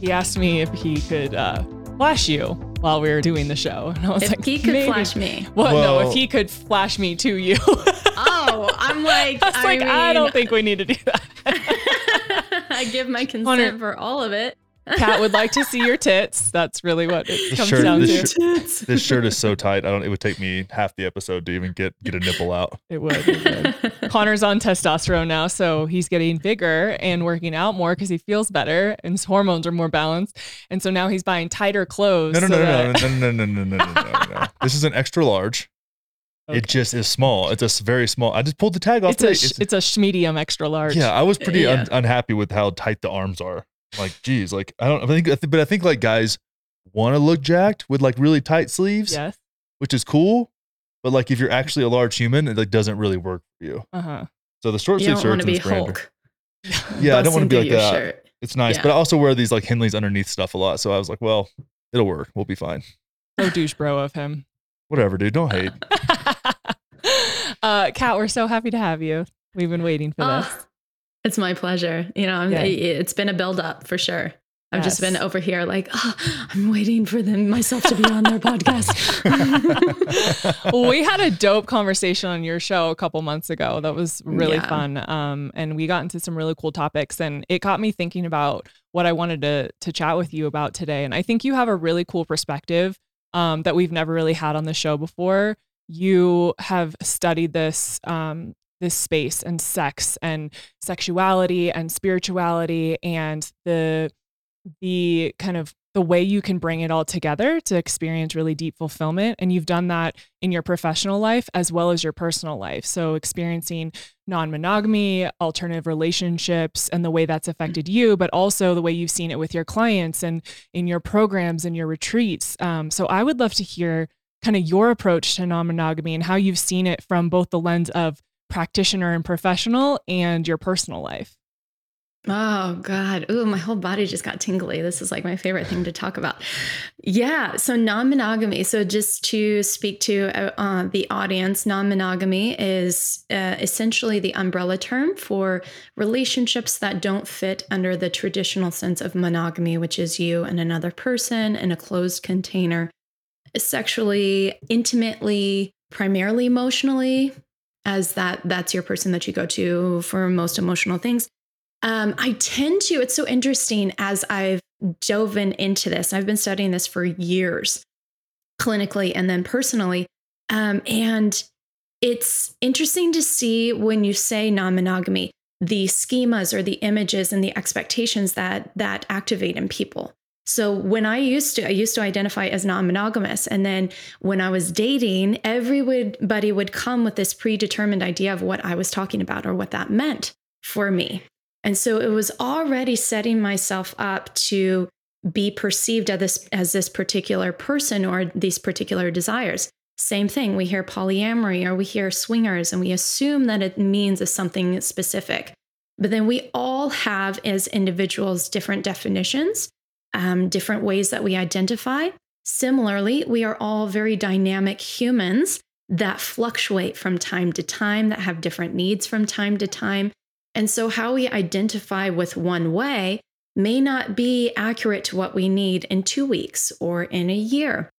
he asked me if he could uh, flash you while we were doing the show. And I was If like, he could maybe. flash me. Well, no, if he could flash me to you. Oh, I'm like, I was like, I don't think we need to do that. I give my consent Hunter- for all of it. Kat would like to see your tits. That's really what it The comes shirt- down the to. shirt- This shirt is so tight. I don't. It would take me half the episode to even get get a nipple out. It would. It would. Connor's on testosterone now, so he's getting bigger and working out more because he feels better and his hormones are more balanced. And so now he's buying tighter clothes. No, no, so no, no, that- no, no, no, no, no, no, no, no, no. This is an extra large. Okay. It just is small. It's a s- very small. I just pulled the tag off. It's a sh- it's a medium extra large. yeah, I was pretty un- unhappy with how tight the arms are. Like, geez, like I don't. I think, I think- but I think like guys want to look jacked with like really tight sleeves, Yes. which is cool. But like if you're actually a large human, it like doesn't really work for you. Uh huh. So the short You sleeve don't shirts want to be are- Hulk. Yeah, I don't want to be like that. shirt. It's nice, Yeah. but I also wear these like Henleys underneath stuff a lot. So I was like, well, it'll work. We'll be fine. So douche bro of him. Whatever, dude. Don't hate. uh, Kat, we're so happy to have you. We've been waiting for this. It's my pleasure. You know, Yeah. it's been a build up for sure. I've just been over here like, oh, I'm waiting for them myself to be on their podcast. we had a dope conversation on your show a couple months ago. That was really Yeah. fun. Um, and we got into some really cool topics, and it got me thinking about what I wanted to to chat with you about today. And I think you have a really cool perspective um, that we've never really had on the show before. You have studied this um, this space and sex and sexuality and spirituality and the the kind of the way you can bring it all together to experience really deep fulfillment. And you've done that in your professional life as well as your personal life. So experiencing non-monogamy alternative relationships and the way that's affected you but also the way you've seen it with your clients and in your programs and your retreats. Um, so i would love to hear kind of your approach to non-monogamy and how you've seen it from both the lens of practitioner and professional and your personal life Oh God. Ooh, my whole body just got tingly. This is like my favorite thing to talk about. Yeah. So non-monogamy. So just to speak to uh, uh, the audience, non-monogamy is uh, essentially the umbrella term for relationships that don't fit under the traditional sense of monogamy, which is you and another person in a closed container, sexually, intimately, primarily emotionally, as that that's your person that you go to for most emotional things. Um, I tend to, it's so interesting as I've dove in into this. I've been studying this for years, clinically and then personally. Um, and it's interesting to see when you say non-monogamy, the schemas or the images and the expectations that that activate in people. So when I used to, I used to identify as non-monogamous, and then when I was dating, everybody would come with this predetermined idea of what I was talking about or what that meant for me. And so it was already setting myself up to be perceived as this, as this particular person or these particular desires. Same thing, we hear polyamory or we hear swingers and we assume that it means something specific. But then we all have, as individuals, different definitions, um, different ways that we identify. Similarly, we are all very dynamic humans that fluctuate from time to time, that have different needs from time to time. And so, how we identify with one way may not be accurate to what we need in two weeks or in a year.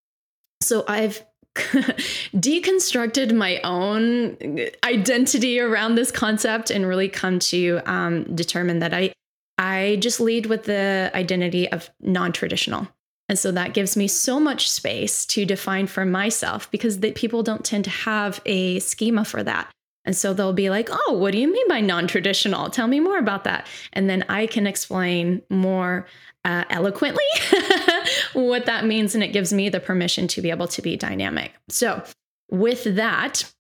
So, I've deconstructed my own identity around this concept and really come to um, determine that I, I just lead with the identity of non traditional. And so that gives me so much space to define for myself because the, people don't tend to have a schema for that. And so they'll be like, oh, what do you mean by non traditional? Tell me more about that. And then I can explain more uh, eloquently what that means. And it gives me the permission to be able to be dynamic. So, with that,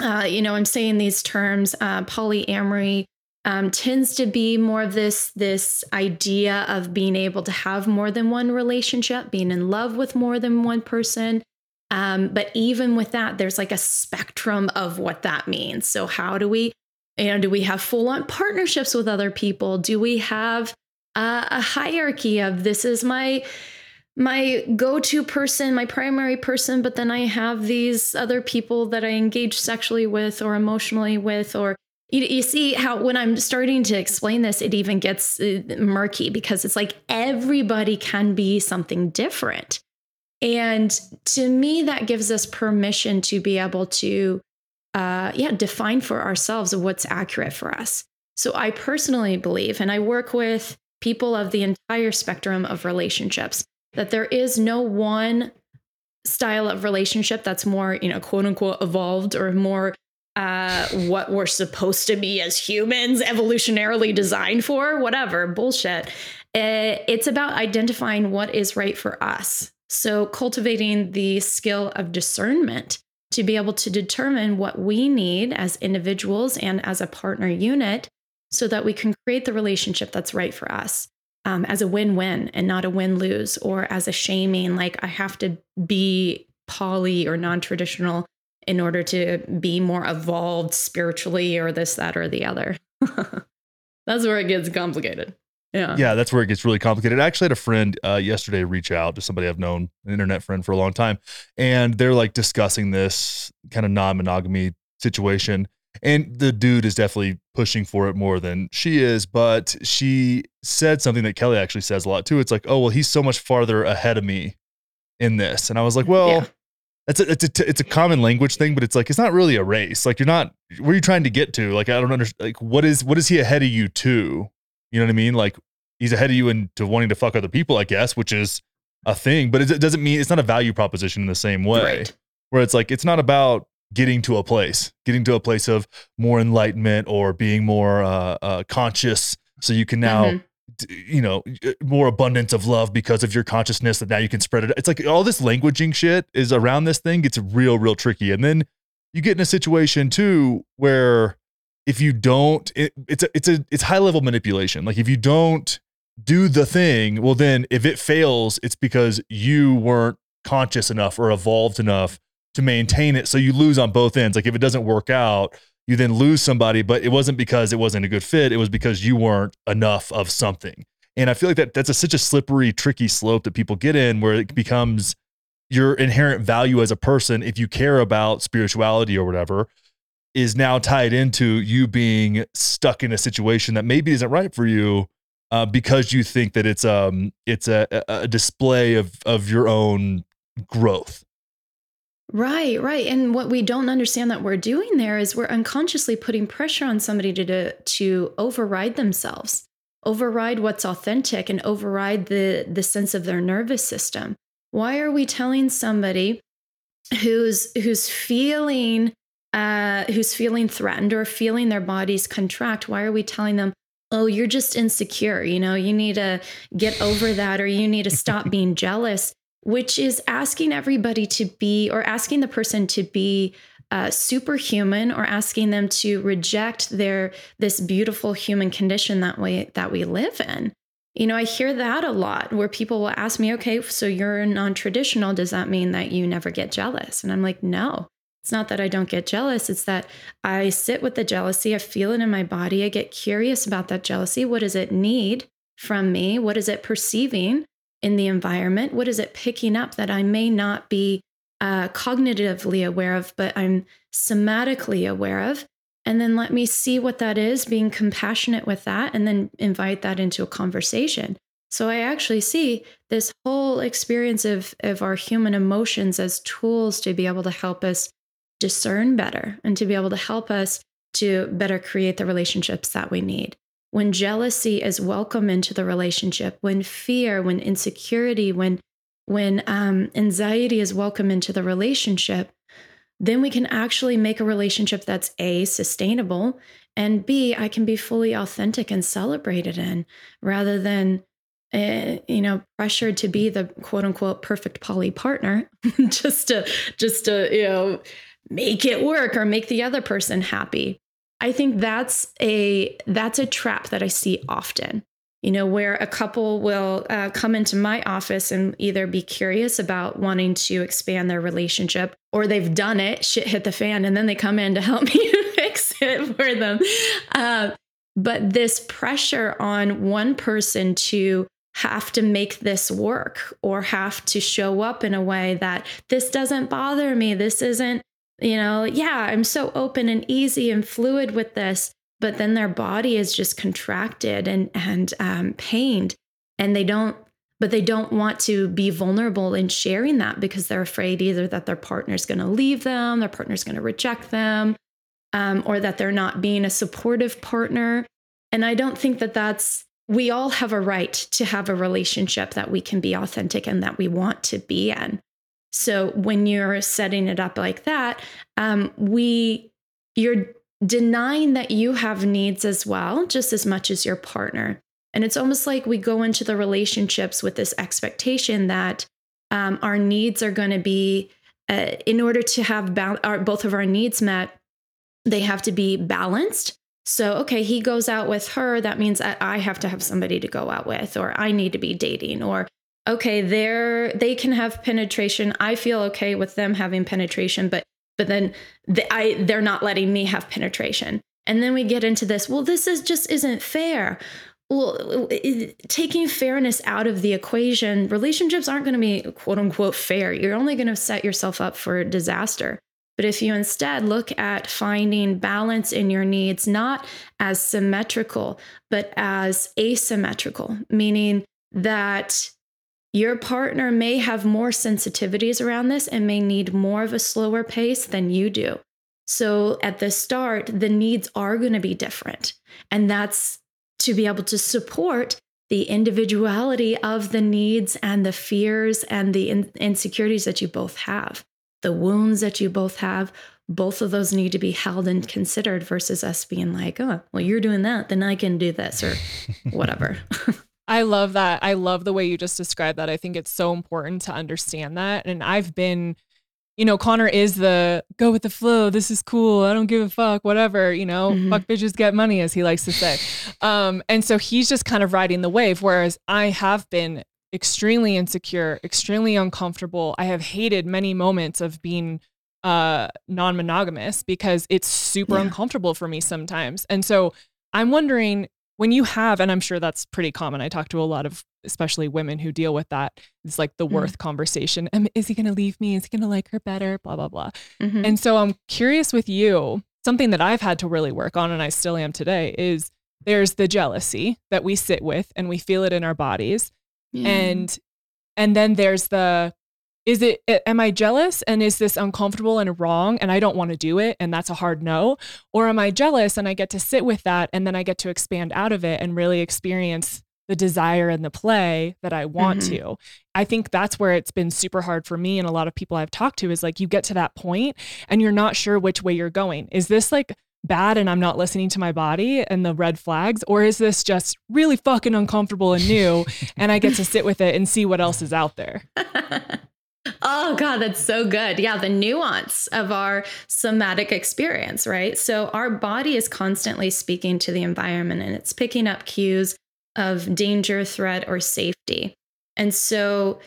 uh, you know, I'm saying these terms, uh, polyamory. Um, tends to be more of this this idea of being able to have more than one relationship, being in love with more than one person, um, but even with that, there's like a spectrum of what that means. So, how do we, you know, do we have full on partnerships with other people? Do we have uh, a hierarchy of this is my my go-to person, my primary person, but then I have these other people that I engage sexually with or emotionally with, or you, you see how when I'm starting to explain this, it even gets uh, murky because it's like everybody can be something different. And to me, that gives us permission to be able to, uh, yeah, define for ourselves what's accurate for us. So I personally believe, and I work with people of the entire spectrum of relationships, that there is no one style of relationship that's more, you know, quote unquote evolved or more uh, what we're supposed to be as humans, evolutionarily designed for, whatever, bullshit. Uh, it's about identifying what is right for us. So, cultivating the skill of discernment to be able to determine what we need as individuals and as a partner unit so that we can create the relationship that's right for us um, as a win win and not a win lose or as a shaming, like I have to be poly or non traditional in order to be more evolved spiritually or this, that, or the other. that's where it gets complicated. Yeah. Yeah, that's where it gets really complicated. I actually had a friend uh, yesterday reach out to somebody I've known, an internet friend for a long time, and they're like discussing this kind of non monogamy situation. And the dude is definitely pushing for it more than she is, but she said something that Kelly actually says a lot too. It's like, oh, well, he's so much farther ahead of me in this. And I was like, well, yeah. It's a, it's a, it's a common language thing, but it's like, it's not really a race. Like you're not, where are you trying to get to? Like, I don't understand. Like, what is, what is he ahead of you to? You know what I mean? Like he's ahead of you into wanting to fuck other people, I guess, which is a thing, but it doesn't mean it's not a value proposition in the same way. Right. Where it's like, it's not about getting to a place, getting to a place of more enlightenment or being more uh, uh, conscious. So you can now, mm-hmm. You know, uh, more abundance of love because of your consciousness that now you can spread it. It's like all this languaging shit is around this thing gets real, real tricky. And then you get in a situation too where if you don't, it, it's a, it's a, it's high level manipulation. Like if you don't do the thing, well, then if it fails, it's because you weren't conscious enough or evolved enough to maintain it. So you lose on both ends. Like if it doesn't work out, you then lose somebody, but it wasn't because it wasn't a good fit. It was because you weren't enough of something. And I feel like that that's a, such a slippery, tricky slope that people get in where it becomes your inherent value as a person, if you care about spirituality or whatever, is now tied into you being stuck in a situation that maybe isn't right for you uh, because you think that it's um it's a, a display of of your own growth Right, right. And what we don't understand that we're doing there is we're unconsciously putting pressure on somebody to, to, to override themselves, override what's authentic and override the, the sense of their nervous system. Why are we telling somebody who's who's feeling uh, who's feeling threatened or feeling their bodies contract? Why are we telling them, oh, you're just insecure? You know, you need to get over that or you need to stop being jealous which is asking everybody to be, or asking the person to be uh, superhuman, or asking them to reject their this beautiful human condition that we that we live in. You know, I hear that a lot where people will ask me, okay, so you're non traditional. Does that mean that you never get jealous? And I'm like, no, it's not that I don't get jealous. It's that I sit with the jealousy. I feel it in my body. I get curious about that jealousy. What does it need from me? What is it perceiving? In the environment? What is it picking up that I may not be uh, cognitively aware of, but I'm somatically aware of? And then let me see what that is, being compassionate with that, and then invite that into a conversation. So I actually see this whole experience of, of our human emotions as tools to be able to help us discern better and to be able to help us to better create the relationships that we need when jealousy is welcome into the relationship, when fear, when insecurity, when when um, anxiety is welcome into the relationship, then we can actually make a relationship that's a sustainable and b I can be fully authentic and celebrated in, rather than uh, you know pressured to be the quote unquote perfect poly partner just to just to you know make it work or make the other person happy I think that's a that's a trap that I see often. You know, where a couple will uh, come into my office and either be curious about wanting to expand their relationship, or they've done it, shit hit the fan, and then they come in to help me fix it for them. Uh, but this pressure on one person to have to make this work or have to show up in a way that this doesn't bother me, this isn't you know, yeah, I'm so open and easy and fluid with this. but then their body is just contracted and and um, pained, and they don't. But they don't want to be vulnerable in sharing that because they're afraid either that their partner's going to leave them, their partner's going to reject them, um, or that they're not being a supportive partner. And I don't think that that's we all have a right to have a relationship that we can be authentic and that we want to be in. So when you're setting it up like that, um, we you're denying that you have needs as well, just as much as your partner. And it's almost like we go into the relationships with this expectation that um, our needs are going to be, uh, in order to have ba- our, both of our needs met, they have to be balanced. So, okay, he goes out with her. That means I have to have somebody to go out with, or I need to be dating, or okay, they're they can have penetration. I feel okay with them having penetration, but but then the, I they're not letting me have penetration. And then we get into this. Well, this is just isn't fair. Well, taking fairness out of the equation, relationships aren't going to be quote unquote fair. You're only going to set yourself up for disaster. But if you instead look at finding balance in your needs, not as symmetrical, but as asymmetrical, meaning that your partner may have more sensitivities around this and may need more of a slower pace than you do. So at the start, the needs are going to be different. And that's to be able to support the individuality of the needs and the fears and the in- insecurities that you both have the wounds that you both have, both of those need to be held and considered versus us being like, oh, well, you're doing that, then I can do this or whatever. I love that. I love the way you just described that. I think it's so important to understand that. And I've been, you know, Connor is the go with the flow. This is cool. I don't give a fuck, whatever, you know, mm-hmm. fuck bitches get money, as he likes to say. Um, and so he's just kind of riding the wave. Whereas I have been extremely insecure, extremely uncomfortable. I have hated many moments of being uh, non monogamous because it's super yeah. uncomfortable for me sometimes. And so I'm wondering when you have, and I'm sure that's pretty common. I talk to a lot of, especially women who deal with that. It's like the mm worth conversation. is he going to leave me? Is he going to like her better? Blah, blah, blah. Mm-hmm. And so I'm curious with you, something that I've had to really work on, and I still am today, is there's the jealousy that we sit with and we feel it in our bodies. Yeah. And and then there's the is it am I jealous and is this uncomfortable and wrong and I don't want to do it and that's a hard no or am I jealous and I get to sit with that and then I get to expand out of it and really experience the desire and the play that I want mm-hmm. to. I think that's where it's been super hard for me and a lot of people I've talked to is like you get to that point and you're not sure which way you're going. Is this like bad and I'm not listening to my body and the red flags? Or is this just really fucking uncomfortable and new and I get to sit with it and see what else is out there? oh, God, that's so good. Yeah, the nuance of our somatic experience, right? So our body is constantly speaking to the environment and it's picking up cues of danger, threat, or safety. And so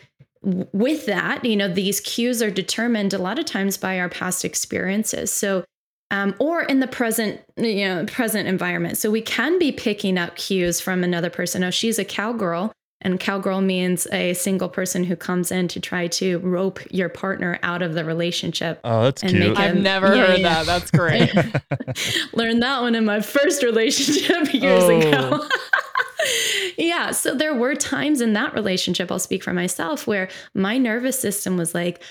with that, you know, these cues are determined a lot of times by our past experiences. So um, or in the present, you know, present environment. So we can be picking up cues from another person. Oh, she's a cowgirl, and cowgirl means a single person who comes in to try to rope your partner out of the relationship. Oh, that's cute. I've never yeah, heard yeah. that. That's great. Learned that one in my first relationship years oh. ago. yeah. So there were times in that relationship, I'll speak for myself, where my nervous system was like,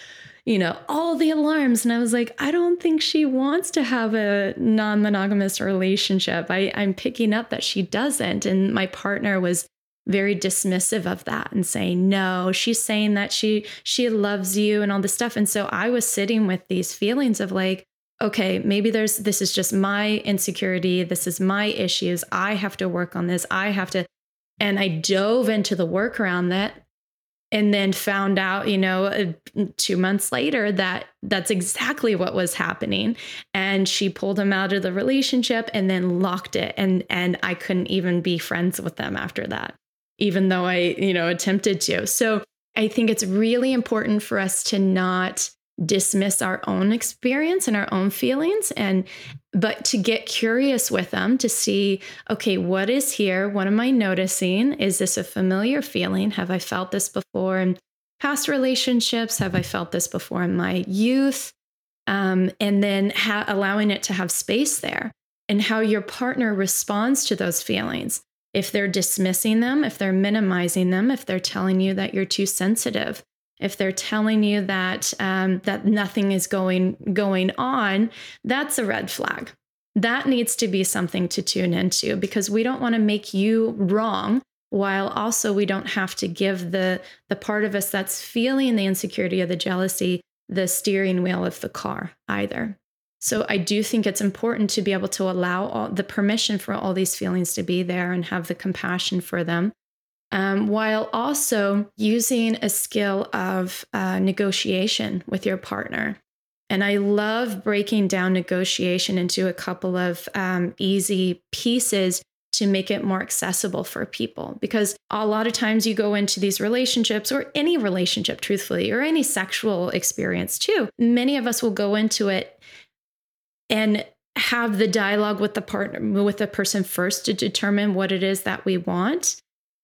you know, all the alarms. And I was like, I don't think she wants to have a non monogamous relationship. I, I'm picking up that she doesn't. And my partner was very dismissive of that and saying no she's saying that she she loves you and all this stuff. And so i was sitting with these feelings of like okay maybe there's this is just my insecurity. This is my issues. I have to work on this. I have to and i dove into the work around that and then found out you know uh, 2 months later that that's exactly what was happening. And she pulled him out of the relationship and then locked it. And and I couldn't even be friends with them after that even though I you know attempted to. So I think it's really important for us to not dismiss our own experience and our own feelings and but to get curious with them to see okay what is here? What am i noticing? Is this a familiar feeling? Have i felt this before in past relationships? Have i felt this before in my youth? Um, and then ha- allowing it to have space there and how your partner responds to those feelings. If they're dismissing them, if they're minimizing them, if they're telling you that you're too sensitive, if they're telling you that um, that nothing is going going on, that's a red flag. That needs to be something to tune into because we don't want to make you wrong while also we don't have to give the the part of us that's feeling the insecurity or the jealousy the steering wheel of the car either. So I do think it's important to be able to allow all the permission for all these feelings to be there and have the compassion for them um, while also using a skill of uh, negotiation with your partner. And I love breaking down negotiation into a couple of um, easy pieces to make it more accessible for people. Because a lot of times you go into these relationships or any relationship, truthfully, or any sexual experience too. Many of us will go into it and have the dialogue with the partner, with the person first to determine what it is that we want.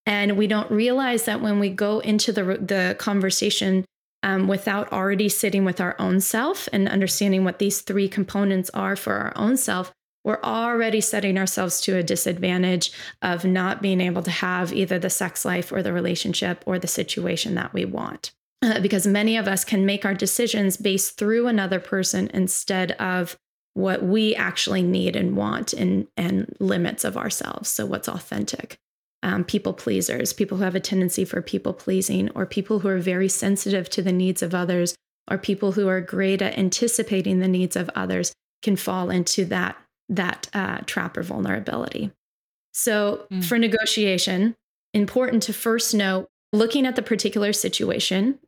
And we don't realize that when we go into the, the conversation um, without already sitting with our own self and understanding what these three components are for our own self, we're already setting ourselves to a disadvantage of not being able to have either the sex life or the relationship or the situation that we want. Uh, because many of us can make our decisions based through another person instead of what we actually need and want and, and limits of ourselves. So, what's authentic? um, people pleasers, people who have a tendency for people pleasing, or people who are very sensitive to the needs of others, or people who are great at anticipating the needs of others can fall into that that uh, trap or vulnerability. So, mm. for negotiation, important to first know, looking at the particular situation,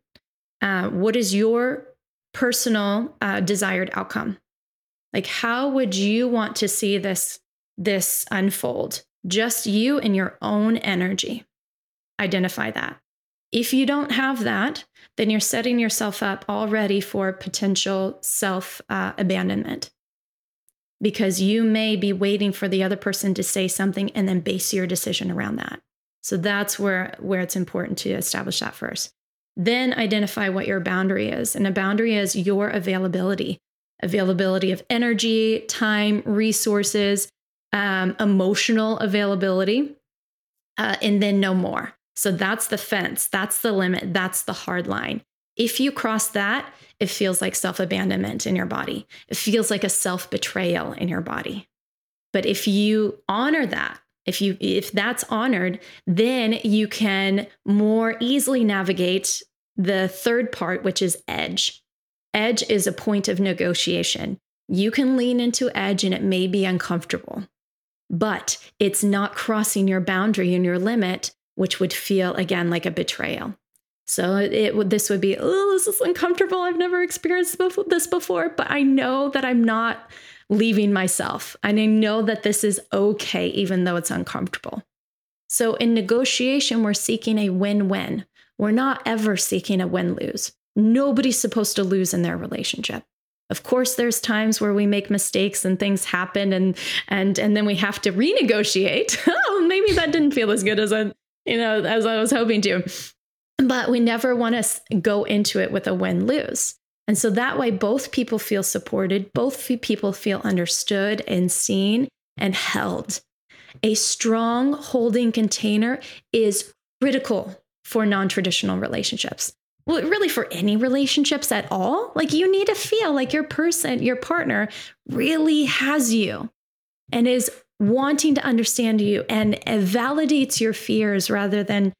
uh, what is your personal uh, desired outcome? Like, how would you want to see this this unfold? just you and your own energy. Identify that. If you don't have that, then you're setting yourself up already for potential self uh, abandonment because you may be waiting for the other person to say something and then base your decision around that. So that's where, where it's important to establish that first. Then identify what your boundary is. And a boundary is your availability availability of energy, time, resources, um, emotional availability, uh, and then no more. So that's the fence, that's the limit, that's the hard line. If you cross that, it feels like self abandonment in your body. It feels like a self betrayal in your body. But if you honor that, if you if that's honored, then you can more easily navigate the third part, which is edge. Edge is a point of negotiation. You can lean into edge and it may be uncomfortable but it's not crossing your boundary and your limit, which would feel again like a betrayal. So it would this would be, oh, this is uncomfortable. I've never experienced this before, but I know that I'm not leaving myself. And I know that this is okay, even though it's uncomfortable. So in negotiation, we're seeking a win win. We're not ever seeking a win lose. Nobody's supposed to lose in their relationship. Of course, there's times where we make mistakes and things happen and and and then we have to renegotiate. oh, maybe that didn't feel as good as I, you know, as I was hoping to. But we never want to go into it with a win-lose. And so that way both people feel supported, both people feel understood and seen and held. A strong holding container is critical for non traditional relationships well, really for any relationships at all. Like you need to feel like your person, your partner really has you and is wanting to understand you and validates your fears rather than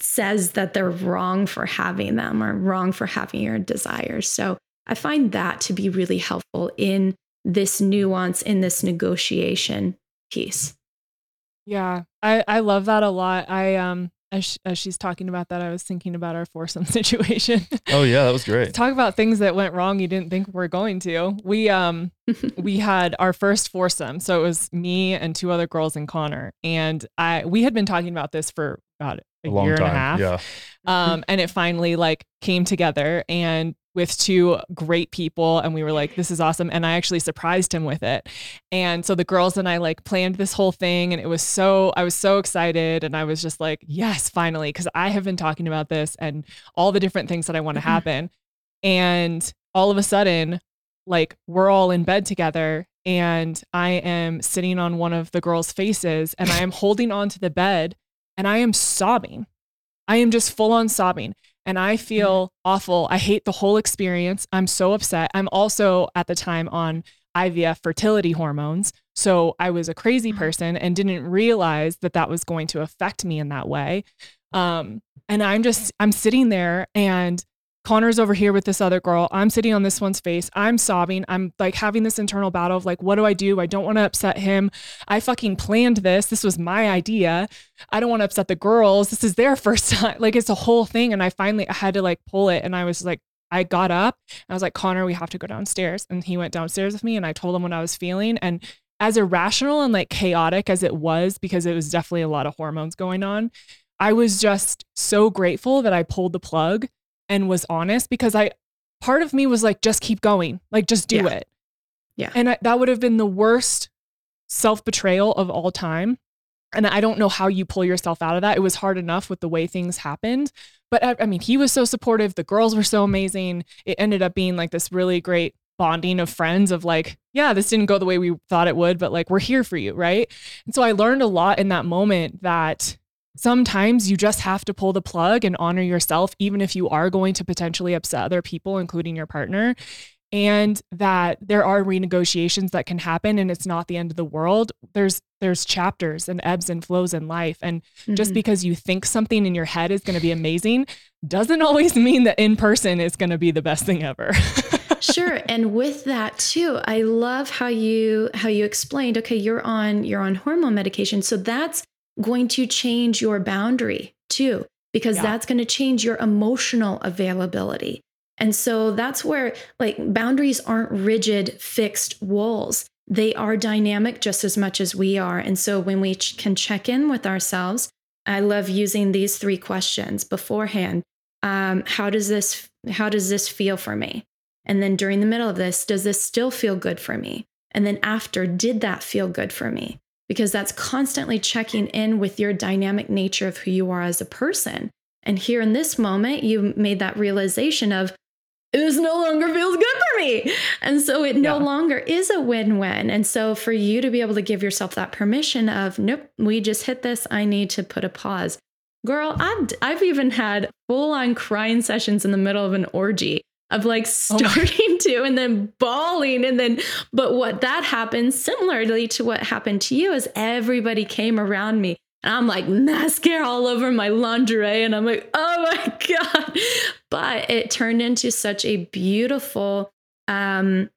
says that they're wrong for having them or wrong for having your desires. So I find that to be really helpful in this nuance, in this negotiation piece. Yeah, I, I love that a lot. I um as, as she's talking about that, I was thinking about our foursome situation. oh yeah, that was great. Talk about things that went wrong you didn't think we were going to. We um we had our first foursome, so it was me and two other girls and Connor, and I we had been talking about this for about a, a year time. and a half. Yeah. Um, and it finally like came together, and with two great people and we were like this is awesome and i actually surprised him with it and so the girls and i like planned this whole thing and it was so i was so excited and i was just like yes finally because i have been talking about this and all the different things that i want to mm-hmm. happen and all of a sudden like we're all in bed together and I am sitting on one of the girls' faces and I am holding onto the bed and I am sobbing. I am just full on sobbing and I feel awful. I hate the whole experience. I'm so upset. I'm also at the time on IVF fertility hormones. So I was a crazy Mhm. person and didn't realize that that was going to affect me in that way. Um, and I'm just, I'm sitting there and Connor's over here with this other girl. I'm sitting on this one's face. I'm sobbing. I'm like having this internal battle of like, what do I do? I don't want to upset him. I fucking planned this. This was my idea. I don't want to upset the girls. This is their first time. Like it's a whole thing. And I finally I had to like pull it. And I was like, I got up I was like, Connor, we have to go downstairs. And he went downstairs with me and I told him what I was feeling. And as irrational and like chaotic as it was, because it was definitely a lot of hormones going on, I was just so grateful that I pulled the plug and was honest because I, part of me was like, just keep going, like, just do Yeah. it. Yeah. And I, that would have been the worst self betrayal of all time. And I don't know how you pull yourself out of that. It was hard enough with the way things happened. But I, I mean, he was so supportive. The girls were so amazing. It ended up being like this really great bonding of friends of like, yeah, this didn't go the way we thought it would, but like, we're here for you. Right. And so I learned a lot in that moment that sometimes you just have to pull the plug and honor yourself, even if you are going to potentially upset other people, including your partner. And that there are renegotiations that can happen and it's not the end of the world. There's there's chapters and ebbs and flows in life. And just Mhm. because you think something in your head is going to be amazing doesn't always mean that in person is going to be the best thing ever. sure and with that too i love how you how you explained okay you're on you're on hormone medication so that's going to change your boundary too because Yeah. that's going to change your emotional availability and so that's where like boundaries aren't rigid fixed walls they are dynamic just as much as we are and so when we ch- can check in with ourselves i love using these three questions beforehand um, how does this how does this feel for me and then during the middle of this, does this still feel good for me? And then after, did that feel good for me? Because that's constantly checking in with your dynamic nature of who you are as a person. And here in this moment, you made that realization of, this no longer feels good for me. And so it no Yeah. longer is a win win. And so for you to be able to give yourself that permission of, nope, we just hit this, I need to put a pause. Girl, I've, I've even had full on crying sessions in the middle of an orgy of like Oh starting to and then bawling and then but what that happened similarly to what happened to you is everybody came around me and I'm like mascara all over my lingerie and I'm like oh my god. But it turned into such a beautiful um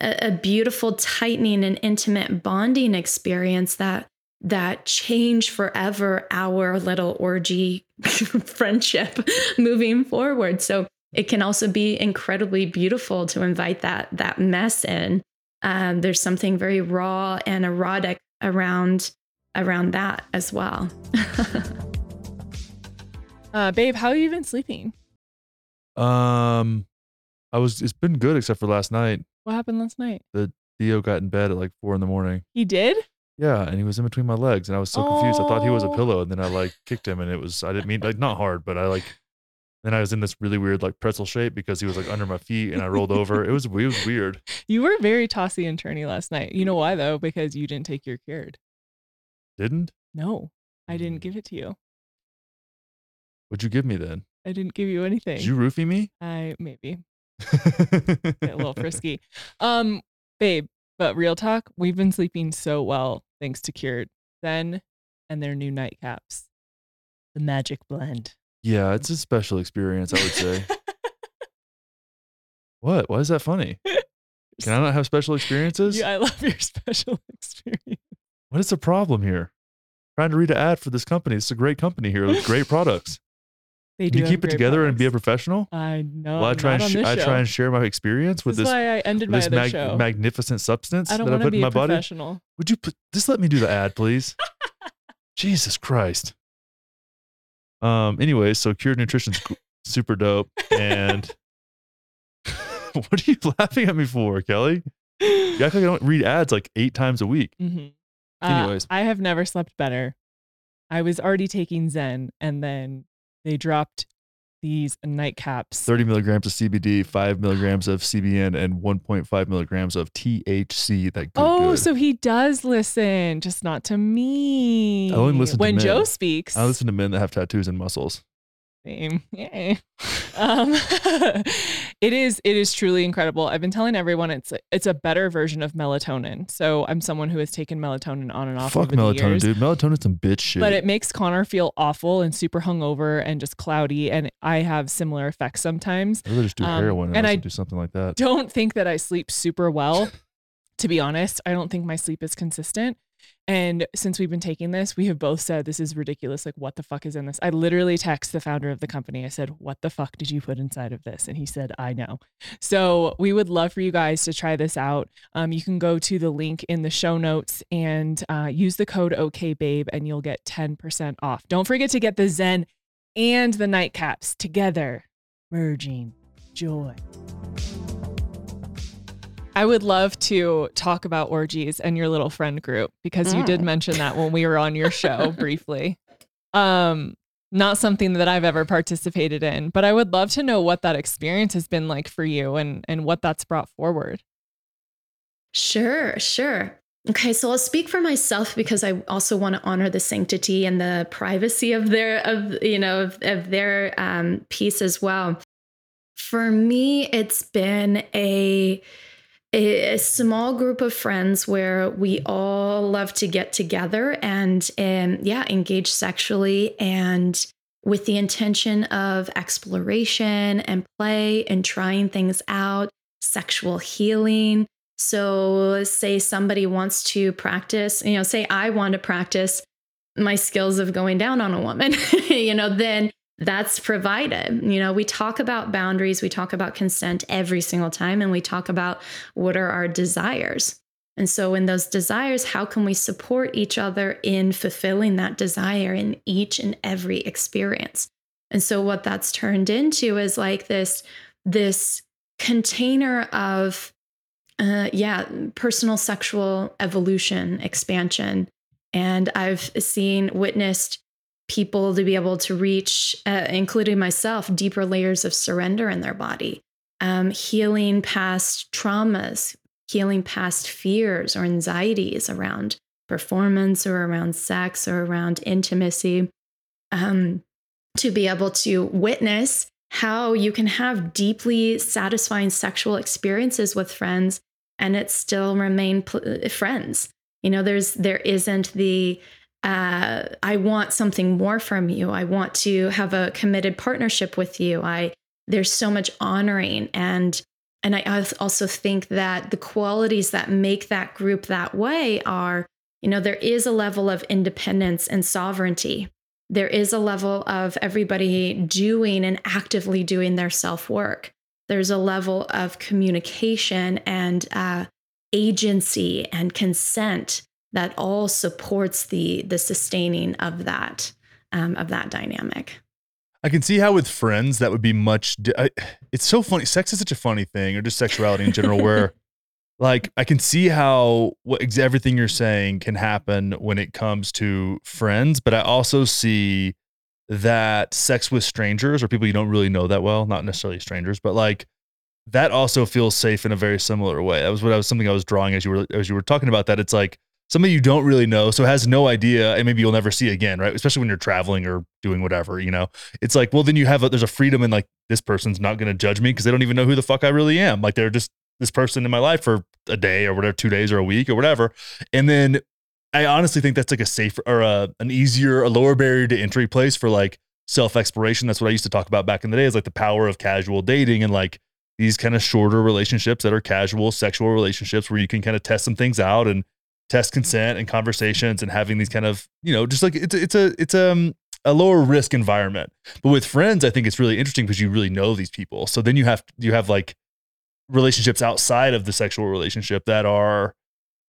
a, a beautiful tightening and intimate bonding experience that that changed forever our little orgy friendship moving forward. So it can also be incredibly beautiful to invite that that mess in. Um, there's something very raw and erotic around around that as well. uh, babe, how have you been sleeping? Um, I was. It's been good except for last night. What happened last night? The Theo got in bed at like four in the morning. He did? Yeah, and he was in between my legs, and I was so confused. I thought he was a Oh. pillow, and then I like kicked him, and it was. I didn't mean like not hard, but I like. Then I was in this really weird like pretzel shape because he was like under my feet, and I rolled over. It was it was weird. You were very tossy and turny last night. You know why though? Because you didn't take your cured. Didn't? No, I didn't give it to you. What'd you give me then? I didn't give you anything. Did you roofie me? I maybe get a little frisky. Um, babe, but real talk, we've been sleeping so well thanks to Cured Then and their new nightcaps. The magic blend. Yeah, it's a special experience. I would say. what? Why is that funny? Can I not have special experiences? Yeah, I love your special experience. What is the problem here? trying to read an ad for this company. It's a great company here with great products. They Do you keep it together and be a professional? I know. well, I try and sh- I try and share my experience with this this why I ended my mag- show. magnificent substance I don't that I put be in my a body. Would you put, just let me do the ad, please? Jesus Christ. Um. Anyway, so Cured Nutrition's super dope, and what are you laughing at me for, Kelly? You act like I don't read ads like eight times a week. Mhm. Anyways. Uh, I have never slept better. I was already taking Zen, and then they dropped these nightcaps. 30 milligrams of CBD, 5 milligrams of CBN, and 1.5 milligrams of THC. That good, oh, good. so he does listen, just not to me. I only listen to when. Joe speaks. I listen to men that have tattoos and muscles. Same. Yay. Um, it is it is truly incredible. I've been telling everyone it's it's a better version of melatonin. So I'm someone who has taken melatonin on and off. Fuck over the melatonin, years, dude. Melatonin's some bitch shit. But it makes Connor feel awful and super hungover and just cloudy. And I have similar effects sometimes. I'd just do um, heroin and and I- do something like that. Don't think that I sleep super well. to be honest, I don't think my sleep is consistent. And since we've been taking this, we have both said this is ridiculous. Like, what the fuck is in this? I literally text the founder of the company. I said, What the fuck did you put inside of this? And he said, I know. So we would love for you guys to try this out. Um, you can go to the link in the show notes and uh, use the code OKBabe and you'll get 10% off. Don't forget to get the Zen and the nightcaps together, merging joy. I would love to talk about orgies and your little friend group because you did Mm. mention that when we were on your show briefly. Um, not something that I've ever participated in, but I would love to know what that experience has been like for you and and what that's brought forward. Sure, sure. Okay, so I'll speak for myself because I also want to honor the sanctity and the privacy of their of you know of, of their um, piece as well. For me, it's been a a small group of friends where we all love to get together and um, yeah engage sexually and with the intention of exploration and play and trying things out sexual healing. So, say somebody wants to practice, you know, say I want to practice my skills of going down on a woman, you know, then that's provided. You know, we talk about boundaries, we talk about consent every single time, and we talk about what are our desires. And so, in those desires, how can we support each other in fulfilling that desire in each and every experience? And so, what that's turned into is like this, this container of uh, yeah, personal sexual evolution, expansion. And I've seen, witnessed people to be able to reach, uh, including myself, deeper layers of surrender in their body, um, healing past traumas, healing past fears or anxieties around performance or around sex or around intimacy. Um, to be able to witness how you can have deeply satisfying sexual experiences with friends and it still remain pl- friends you know there's there isn't the uh, i want something more from you. I want to have a committed partnership with you. I there's so much honoring and and i also think that the qualities that make that group that way are you know there is a level of independence and sovereignty. There is a level of everybody doing and actively doing their self work there's a level of communication and uh, agency and consent that all supports the the sustaining of that um, of that dynamic. I can see how with friends that would be much. di- I, it's so funny. Sex is such a funny thing, or just sexuality in general, where like I can see how what everything you're saying can happen when it comes to friends, but I also see that sex with strangers or people you don't really know that well, not necessarily strangers, but like that also feels safe in a very similar way. That was what I was something I was drawing as you were as you were talking about that. It's like somebody you don't really know, so has no idea, and maybe you'll never see again, right? Especially when you're traveling or doing whatever, you know. It's like, well, then you have a, there's a freedom in like this person's not going to judge me because they don't even know who the fuck I really am. Like they're just this person in my life for a day or whatever, two days or a week or whatever, and then I honestly think that's like a safer or a, an easier, a lower barrier to entry place for like self exploration. That's what I used to talk about back in the day is like the power of casual dating and like these kind of shorter relationships that are casual sexual relationships where you can kind of test some things out and test consent and conversations and having these kind of, you know, just like it's a, it's a, it's um, a lower risk environment. But with friends, I think it's really interesting because you really know these people. So then you have, you have like relationships outside of the sexual relationship that are,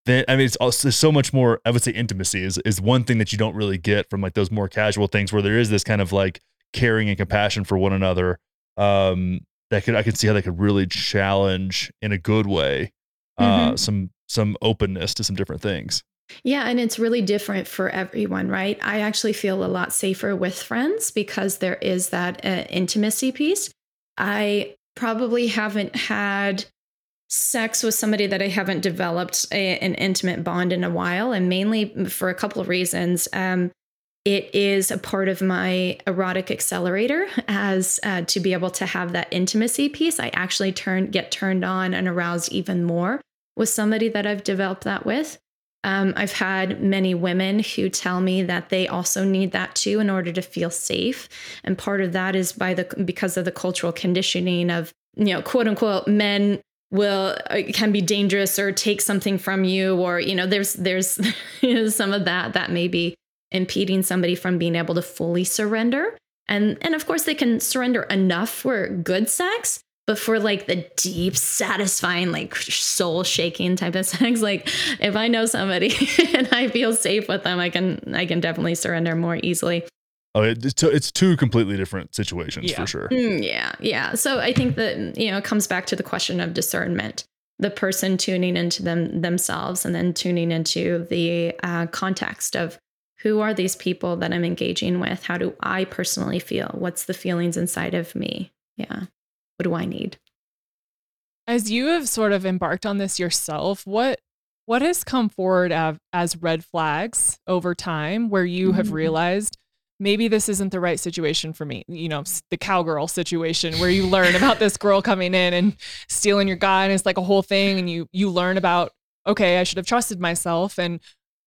then I mean, it's also there's so much more. I would say intimacy is is one thing that you don't really get from like those more casual things where there is this kind of like caring and compassion for one another. Um, that could I could see how they could really challenge in a good way, uh, Mhm. some some openness to some different things. Yeah, and it's really different for everyone, right? I actually feel a lot safer with friends because there is that uh, intimacy piece. I probably haven't had sex with somebody that I haven't developed a, an intimate bond in a while, and mainly for a couple of reasons. Um, it is a part of my erotic accelerator as uh, to be able to have that intimacy piece. I actually turn get turned on and aroused even more with somebody that I've developed that with. Um, I've had many women who tell me that they also need that too in order to feel safe, and part of that is by the because of the cultural conditioning of you know quote unquote men will uh, can be dangerous or take something from you or you know there's there's you know, some of that that may be impeding somebody from being able to fully surrender and and of course they can surrender enough for good sex but for like the deep satisfying like soul shaking type of sex like if i know somebody and i feel safe with them i can i can definitely surrender more easily Oh, it's two, it's two completely different situations Yeah. for sure. Mm, yeah, yeah. So I think that you know it comes back to the question of discernment. The person tuning into them themselves, and then tuning into the uh, context of who are these people that I'm engaging with. How do I personally feel? What's the feelings inside of me? Yeah. What do I need? As you have sort of embarked on this yourself, what what has come forward as red flags over time where you have Mhm. realized maybe this isn't the right situation for me? You know, the cowgirl situation where you learn about this girl coming in and stealing your guy and it's like a whole thing and you you learn about okay, I should have trusted myself and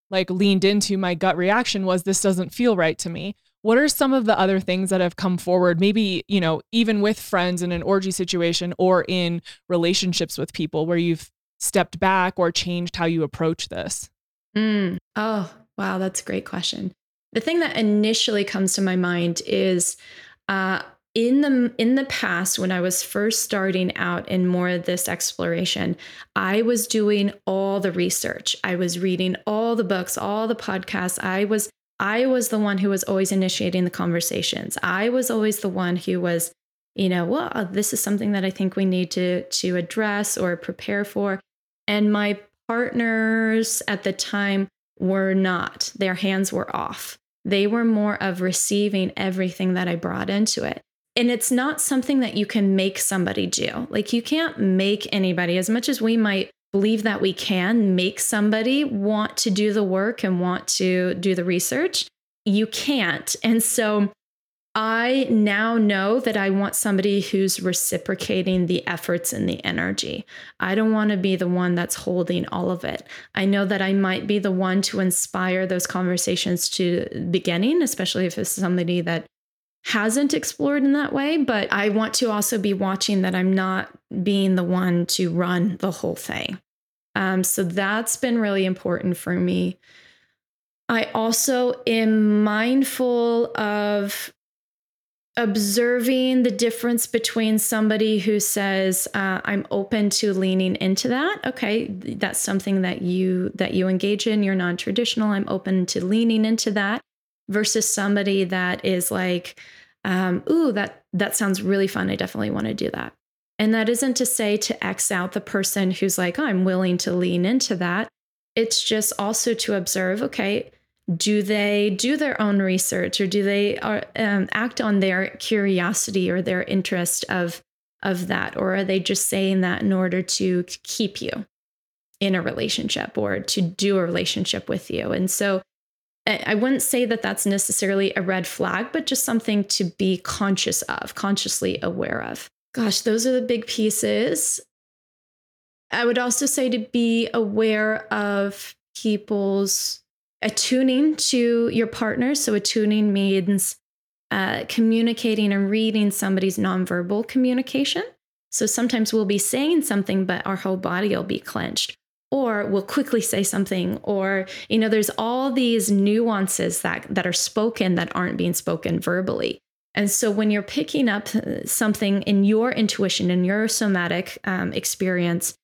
like leaned into my gut reaction was this doesn't feel right to me. What are some of the other things that have come forward? Maybe, you know, even with friends in an orgy situation or in relationships with people where you've stepped back or changed how you approach this? Mm. Oh, wow, that's a great question. The thing that initially comes to my mind is uh, in the in the past when I was first starting out in more of this exploration, I was doing all the research. I was reading all the books, all the podcasts. I was I was the one who was always initiating the conversations. I was always the one who was, you know, well, uh, this is something that I think we need to to address or prepare for. And my partners at the time were not. Their hands were off. They were more of receiving everything that I brought into it. And it's not something that you can make somebody do. Like, you can't make anybody, as much as we might believe that we can make somebody want to do the work and want to do the research, you can't. And so, I now know that I want somebody who's reciprocating the efforts and the energy. I don't want to be the one that's holding all of it. I know that I might be the one to inspire those conversations to beginning, especially if it's somebody that hasn't explored in that way. But I want to also be watching that I'm not being the one to run the whole thing. Um, so that's been really important for me. I also am mindful of observing the difference between somebody who says uh, i'm open to leaning into that. Okay that's something that you that you engage in. You're non-traditional. I'm open to leaning into that versus somebody that is like um, ooh that that sounds really fun. I definitely want to do that and that isn't to say to x out the person who's like oh, i'm willing to lean into that. It's just also to observe okay do they do their own research or do they uh, um, act on their curiosity or their interest of of that? Or are they just saying that in order to keep you in a relationship or to do a relationship with you? And so I wouldn't say that that's necessarily a red flag, but just something to be conscious of, consciously aware of. Gosh, those are the big pieces. I would also say to be aware of people's attuning to your partner. So, attuning means uh, communicating and reading somebody's nonverbal communication. So, sometimes we'll be saying something, but our whole body will be clenched, or we'll quickly say something, or, you know, there's all these nuances that, that are spoken that aren't being spoken verbally. And so, when you're picking up uh, something in your intuition, in your somatic um, experience,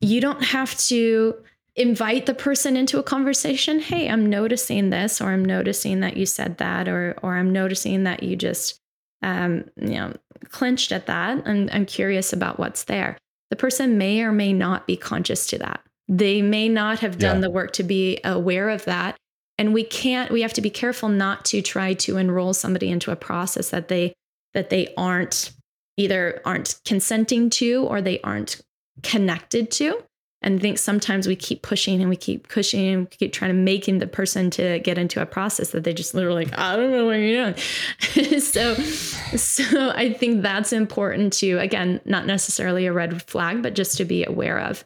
you don't have to invite the person into a conversation hey i'm noticing this or i'm noticing that you said that or or i'm noticing that you just um, you know clenched at that and i'm curious about what's there the person may or may not be conscious to that They may not have done Yeah. the work to be aware of that. And we can't, we have to be careful not to try to enroll somebody into a process that they that they aren't either aren't consenting to or they aren't connected to. And I think sometimes we keep pushing and we keep pushing and we keep trying to making the person to get into a process that they just literally like, I don't know what you're doing. so so I think that's important to again, not necessarily a red flag, but just to be aware of.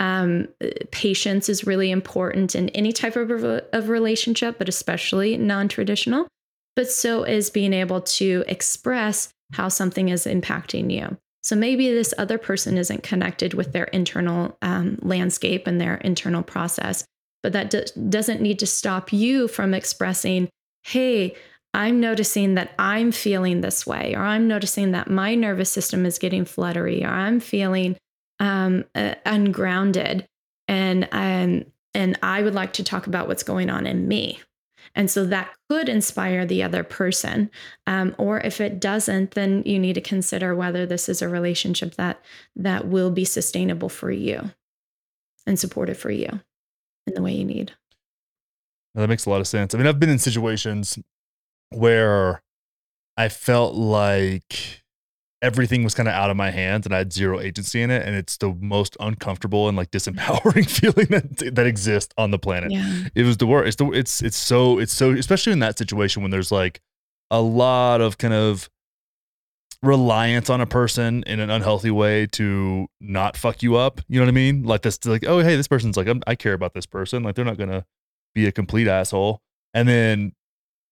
Um, patience is really important in any type of, of relationship, but especially non-traditional. But so is being able to express how something is impacting you. So maybe this other person isn't connected with their internal um, landscape and their internal process, but that do- doesn't need to stop you from expressing, hey, I'm noticing that I'm feeling this way, or I'm noticing that my nervous system is getting fluttery, or I'm feeling um, uh, ungrounded, and um, and I would like to talk about what's going on in me. And so that could inspire the other person. Um, or if it doesn't, then you need to consider whether this is a relationship that that will be sustainable for you and supportive for you in the way you need. No, that makes a lot of sense. I mean, I've been in situations where I felt like everything was kind of out of my hands and I had zero agency in it. And it's the most uncomfortable and like disempowering feeling that that exists on the planet. Yeah. It was the worst. It's the it's it's so it's so especially in that situation when there's like a lot of kind of reliance on a person in an unhealthy way to not fuck you up. You know what I mean? Like this, like oh hey, this person's like I'm, I care about this person. Like they're not gonna be a complete asshole. And then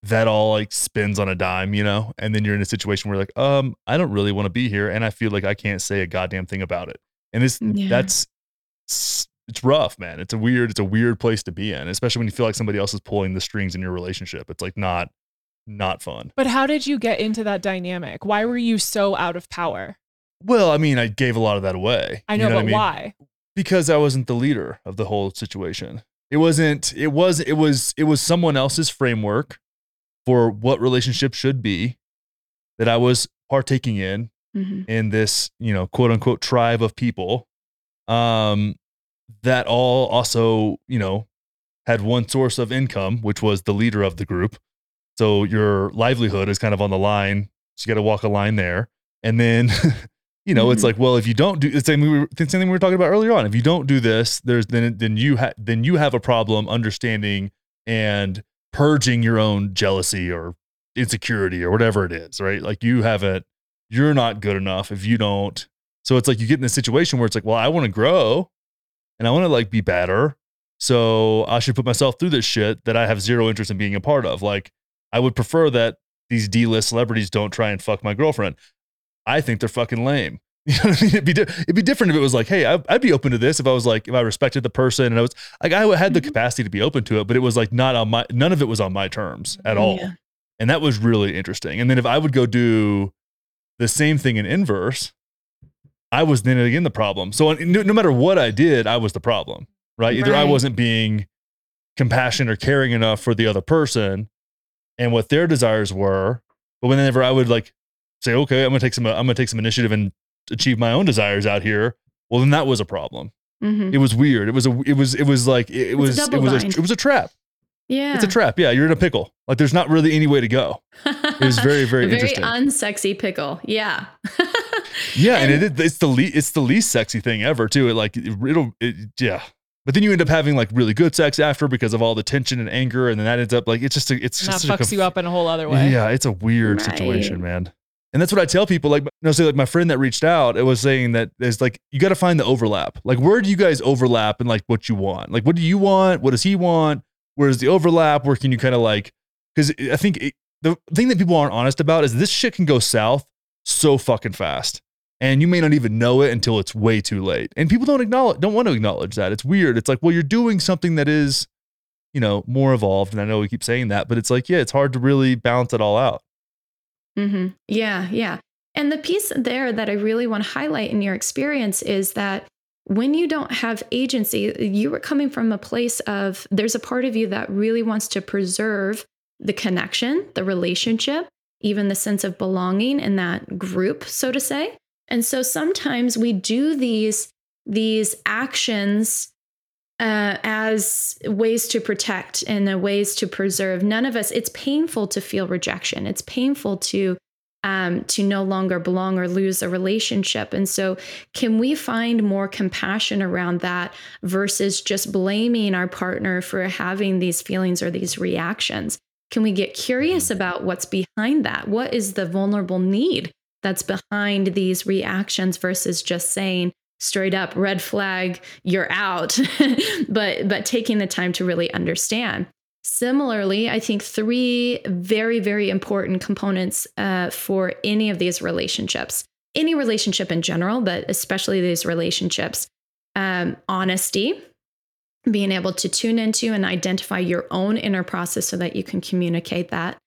that all like spins on a dime, you know? And then you're in a situation where like, um, I don't really want to be here. And I feel like I can't say a goddamn thing about it. And it's, Yeah. that's, it's rough, man. It's a weird, it's a weird place to be in, especially when you feel like somebody else is pulling the strings in your relationship. It's like not, not fun. But how did you get into that dynamic? Why were you so out of power? Well, I mean, I gave a lot of that away. I You know, but mean? why? because I wasn't the leader of the whole situation. It wasn't it was it was it was someone else's framework for what relationship should be that I was partaking in hmm in this, you know, quote unquote tribe of people um that all also, you know, had one source of income, which was the leader of the group. So your livelihood is kind of on the line. So you got to walk a line there. And then, you know, it's Mhm. like, well, if you don't do the same, we were, the same thing we were talking about earlier on. If you don't do this, there's then then you have then you have a problem understanding and purging your own jealousy or insecurity or whatever it is, right? Like you haven't, you're not good enough if you don't. So it's like you get in a situation where it's like, well, I want to grow and I want to like be better. So I should put myself through this shit that I have zero interest in being a part of. Like I would prefer that these D-list celebrities don't try and fuck my girlfriend. I think they're fucking lame. You know what I mean? It'd be, di- it'd be different if it was like, hey, I, I'd be open to this if I was like, if I respected the person and I was like, I had the Mhm. capacity to be open to it, but it was like not on my, none of it was on my terms at all. Yeah. And that was really interesting. And then if I would go do the same thing in inverse, I was then again the problem. So no, no matter what I did, I was the problem, right? Either I wasn't being compassionate or caring enough for the other person and what their desires were. But whenever I would like say, okay, I'm gonna take some, I'm gonna take some initiative and achieve my own desires out here. Well, then that was a problem. Mhm. It was weird. It was a, it was, it was like, it, a was, it was, a, it was a trap. Yeah. It's a trap. Yeah, you're in a pickle. Like there's not really any way to go. It was very, very A very interesting. unsexy pickle. Yeah. Yeah, and, And- it, it's the least it's the least sexy thing ever too. It like it, it'll it, yeah, but then you end up having like really good sex after because of all the tension and anger, and then that ends up like it's just a, it's And that just such a fucks conf- you up in a whole other way. Yeah, it's a weird situation, man. And that's what I tell people. Like, you know, say like my friend that reached out, it was saying that there's like you got to find the overlap. Like, where do you guys overlap and like what you want? Like, what do you want? What does he want? Where's the overlap? Where can you kind of like? Because I think it, the thing that people aren't honest about is this shit can go south so fucking fast, and you may not even know it until it's way too late. And people don't acknowledge, don't want to acknowledge that. It's weird. It's like, well, you're doing something that is, you know, more evolved. And I know we keep saying that, but it's like, yeah, it's hard to really balance it all out. Hmm Yeah, yeah. And the piece there that I really want to highlight in your experience is that when you don't have agency, you were coming from a place of there's a part of you that really wants to preserve the connection, the relationship, even the sense of belonging in that group, so to say. And so sometimes we do these these actions uh, as ways to protect and the ways to preserve. None of us, it's painful to feel rejection. It's painful to um, to no longer belong or lose a relationship. And so, can we find more compassion around that versus just blaming our partner for having these feelings or these reactions? Can we get curious about what's behind that? What is the vulnerable need that's behind these reactions versus just saying, straight up red flag you're out. But but taking the time to really understand. Similarly i think three very very important components uh, for any of these relationships any relationship in general but especially these relationships um, honesty being able to tune into and identify your own inner process so that you can communicate that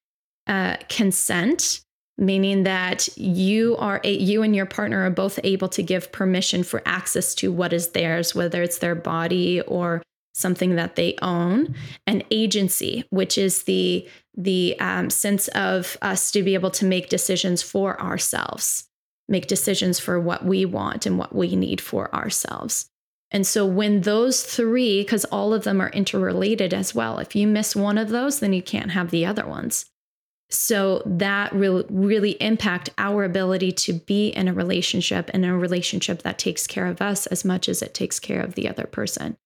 uh, consent meaning that you are a, you and your partner are both able to give permission for access to what is theirs whether it's their body or something that they own. And agency which is the the um, sense of us to be able to make decisions for ourselves make decisions for what we want and what we need for ourselves. And so when those three because all of them are interrelated as well if you miss one of those then you can't have the other ones so that will really impact our ability to be in a relationship and a relationship that takes care of us as much as it takes care of the other person.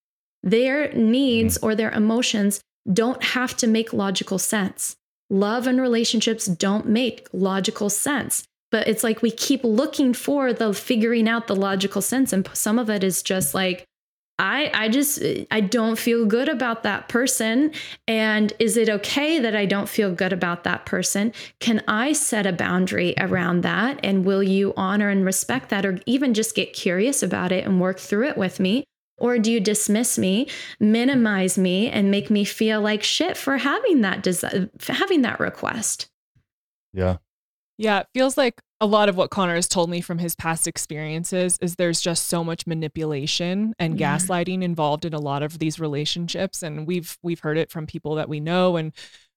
Their needs mm-hmm. or their emotions don't have to make logical sense. Love and relationships don't make logical sense. But it's like we keep looking for the figuring out the logical sense. And some of it is just like, I I just I don't feel good about that person and is it okay that I don't feel good about that person? Can I set a boundary around that and will you honor and respect that or even just get curious about it and work through it with me? Or do you dismiss me, minimize me and make me feel like shit for having that des- having that request? Yeah. Yeah, it feels like a lot of what Connor has told me from his past experiences is there's just so much manipulation and yeah. gaslighting involved in a lot of these relationships and we've we've heard it from people that we know and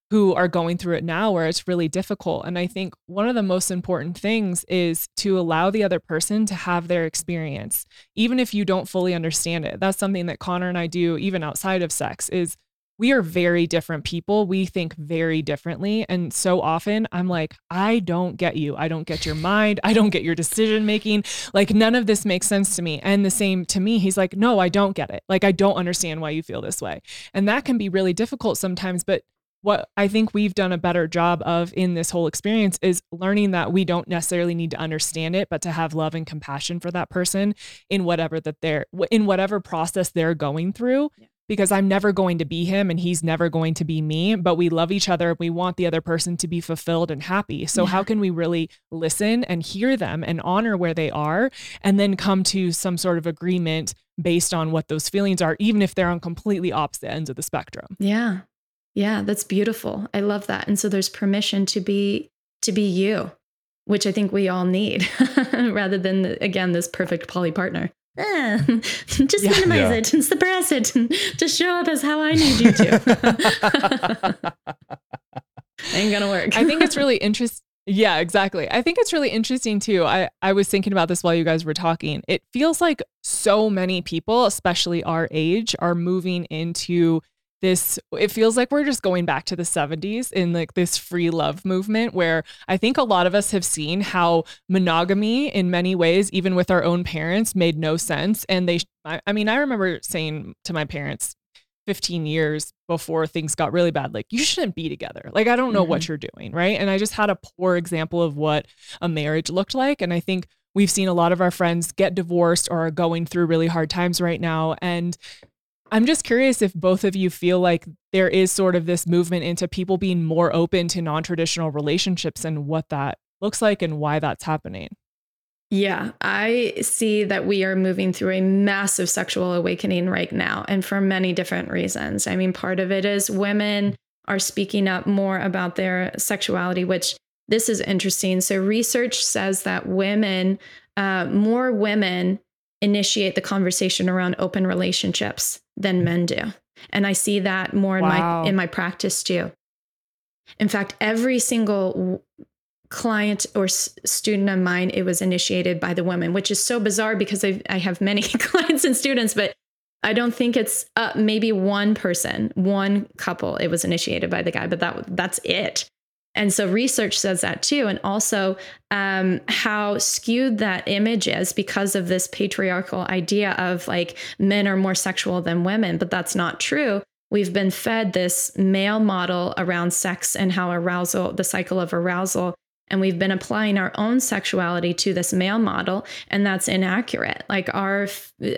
who are going through it now where it's really difficult and I think one of the most important things is to allow the other person to have their experience even if you don't fully understand it. That's something that Connor and I do even outside of sex is we are very different people. We think very differently. And so often I'm like, I don't get you. I don't get your mind. I don't get your decision making. Like, none of this makes sense to me. And the same to me, he's like, No, I don't get it. Like, I don't understand why you feel this way. And that can be really difficult sometimes. But what I think we've done a better job of in this whole experience is learning that we don't necessarily need to understand it, but to have love and compassion for that person in whatever that they're in whatever process they're going through. Yeah because I'm never going to be him and he's never going to be me, but we love each other. We want the other person to be fulfilled and happy. So, yeah. how can we really listen and hear them and honor where they are and then come to some sort of agreement based on what those feelings are, even if they're on completely opposite ends of the spectrum? Yeah. Yeah, that's beautiful. I love that. And so there's permission to be to be you, which I think we all need rather than again this perfect poly partner. Eh, just yeah, minimize yeah. it and suppress it and just show up as how I need you to. Ain't gonna work. I think it's really interesting. Yeah, exactly. I think it's really interesting too. I, I was thinking about this while you guys were talking. It feels like so many people, especially our age, are moving into this it feels like we're just going back to the 70s in like this free love movement where i think a lot of us have seen how monogamy in many ways even with our own parents made no sense. And they i, mean i remember saying to my parents 15 years before things got really bad like you shouldn't be together. Like i don't know mm-hmm. what you're doing right? And i just had a poor example of what a marriage looked like. And i think we've seen a lot of our friends get divorced or are going through really hard times right now. And I'm just curious if both of you feel like there is sort of this movement into people being more open to non traditional relationships and what that looks like and why that's happening. Yeah, I see that we are moving through a massive sexual awakening right now, and for many different reasons. I mean, part of it is women are speaking up more about their sexuality, which this is interesting. So, research says that women, uh, more women initiate the conversation around open relationships than men do. And I see that more in wow. my in my practice too. In fact, every single client or s- student of mine, it was initiated by the women, which is so bizarre because I've, I have many clients and students, but I don't think it's uh, maybe one person, one couple. It was initiated by the guy, but that that's it. And so research says that too. And also um, how skewed that image is because of this patriarchal idea of like men are more sexual than women, but that's not true. We've been fed this male model around sex and how arousal, the cycle of arousal, and we've been applying our own sexuality to this male model, and that's inaccurate. Like our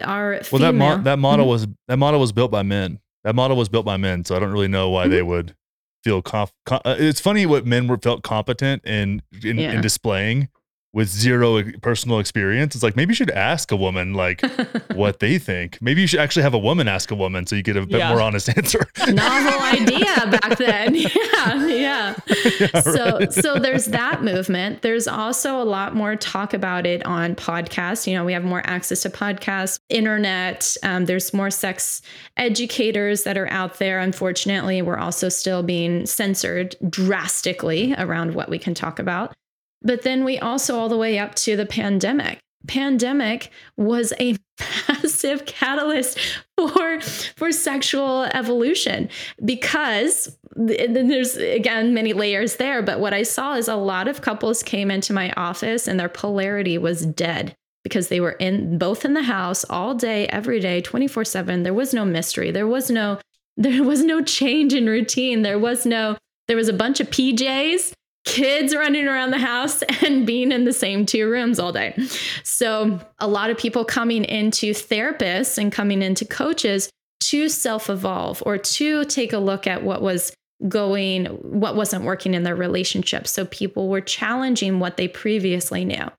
our well, that mo- that model Mhm. was that model was built by men. That model was built by men, so I don't really know why they would feel conf- com- uh, It's funny what men were felt competent in in, Yeah. in displaying with zero personal experience. It's like maybe you should ask a woman like what they think. Maybe you should actually have a woman ask a woman so you get a bit Yeah. more honest answer. novel idea back then. Yeah, yeah. Yeah, so right. so there's that movement. There's also a lot more talk about it on podcasts. You know, we have more access to podcasts, internet. Um, there's more sex educators that are out there. Unfortunately, we're also still being censored drastically around what we can talk about. But then we also all the way up to the pandemic. Pandemic was a massive catalyst for for sexual evolution because then there's again many layers there but what i saw is a lot of couples came into my office and their polarity was dead because they were in both in the house all day every day 24/7 there was no mystery. There was no there was no change in routine. There was no there was a bunch of PJs kids running around the house and being in the same two rooms all day. So a lot of people coming into therapists and coming into coaches to self-evolve or to take a look at what was going what wasn't working in their relationship. So people were challenging what they previously knew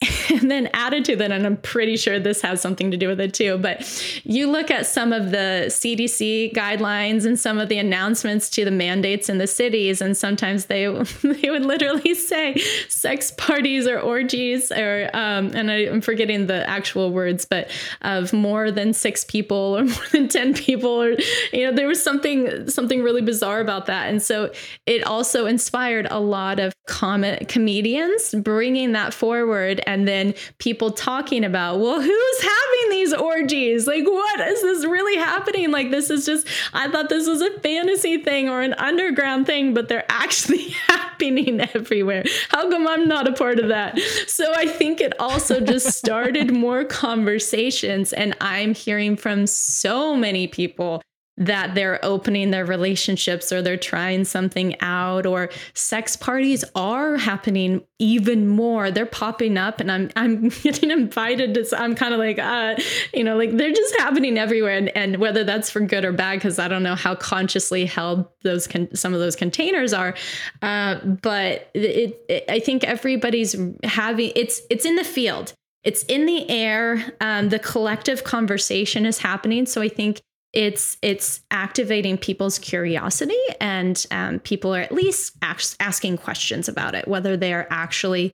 and then added to that and i'm pretty sure this has something to do with it too but you look at some of the cdc guidelines and some of the announcements to the mandates in the cities and sometimes they they would literally say sex parties or orgies or um, and I, i'm forgetting the actual words but of more than six people or more than 10 people or you know there was something something really bizarre about that. And so it also inspired a lot of comic comedians bringing that forward and then people talking about well who's having these orgies? Like what is this really happening? Like this is just i thought this was a fantasy thing or an underground thing but they're actually happening everywhere. How come i'm not a part of that? So i think it also just started more conversations and i'm hearing from so many people that they're opening their relationships or they're trying something out or sex parties are happening even more. They're popping up and i'm i'm getting invited to i'm kind of like uh you know like they're just happening everywhere. And, and whether that's for good or bad because i don't know how consciously held those some of those containers are. Uh but it, it i think everybody's having it's it's in the field. It's in the air. Um, the collective conversation is happening. So i think it's it's activating people's curiosity and um, people are at least ask, asking questions about it whether they are actually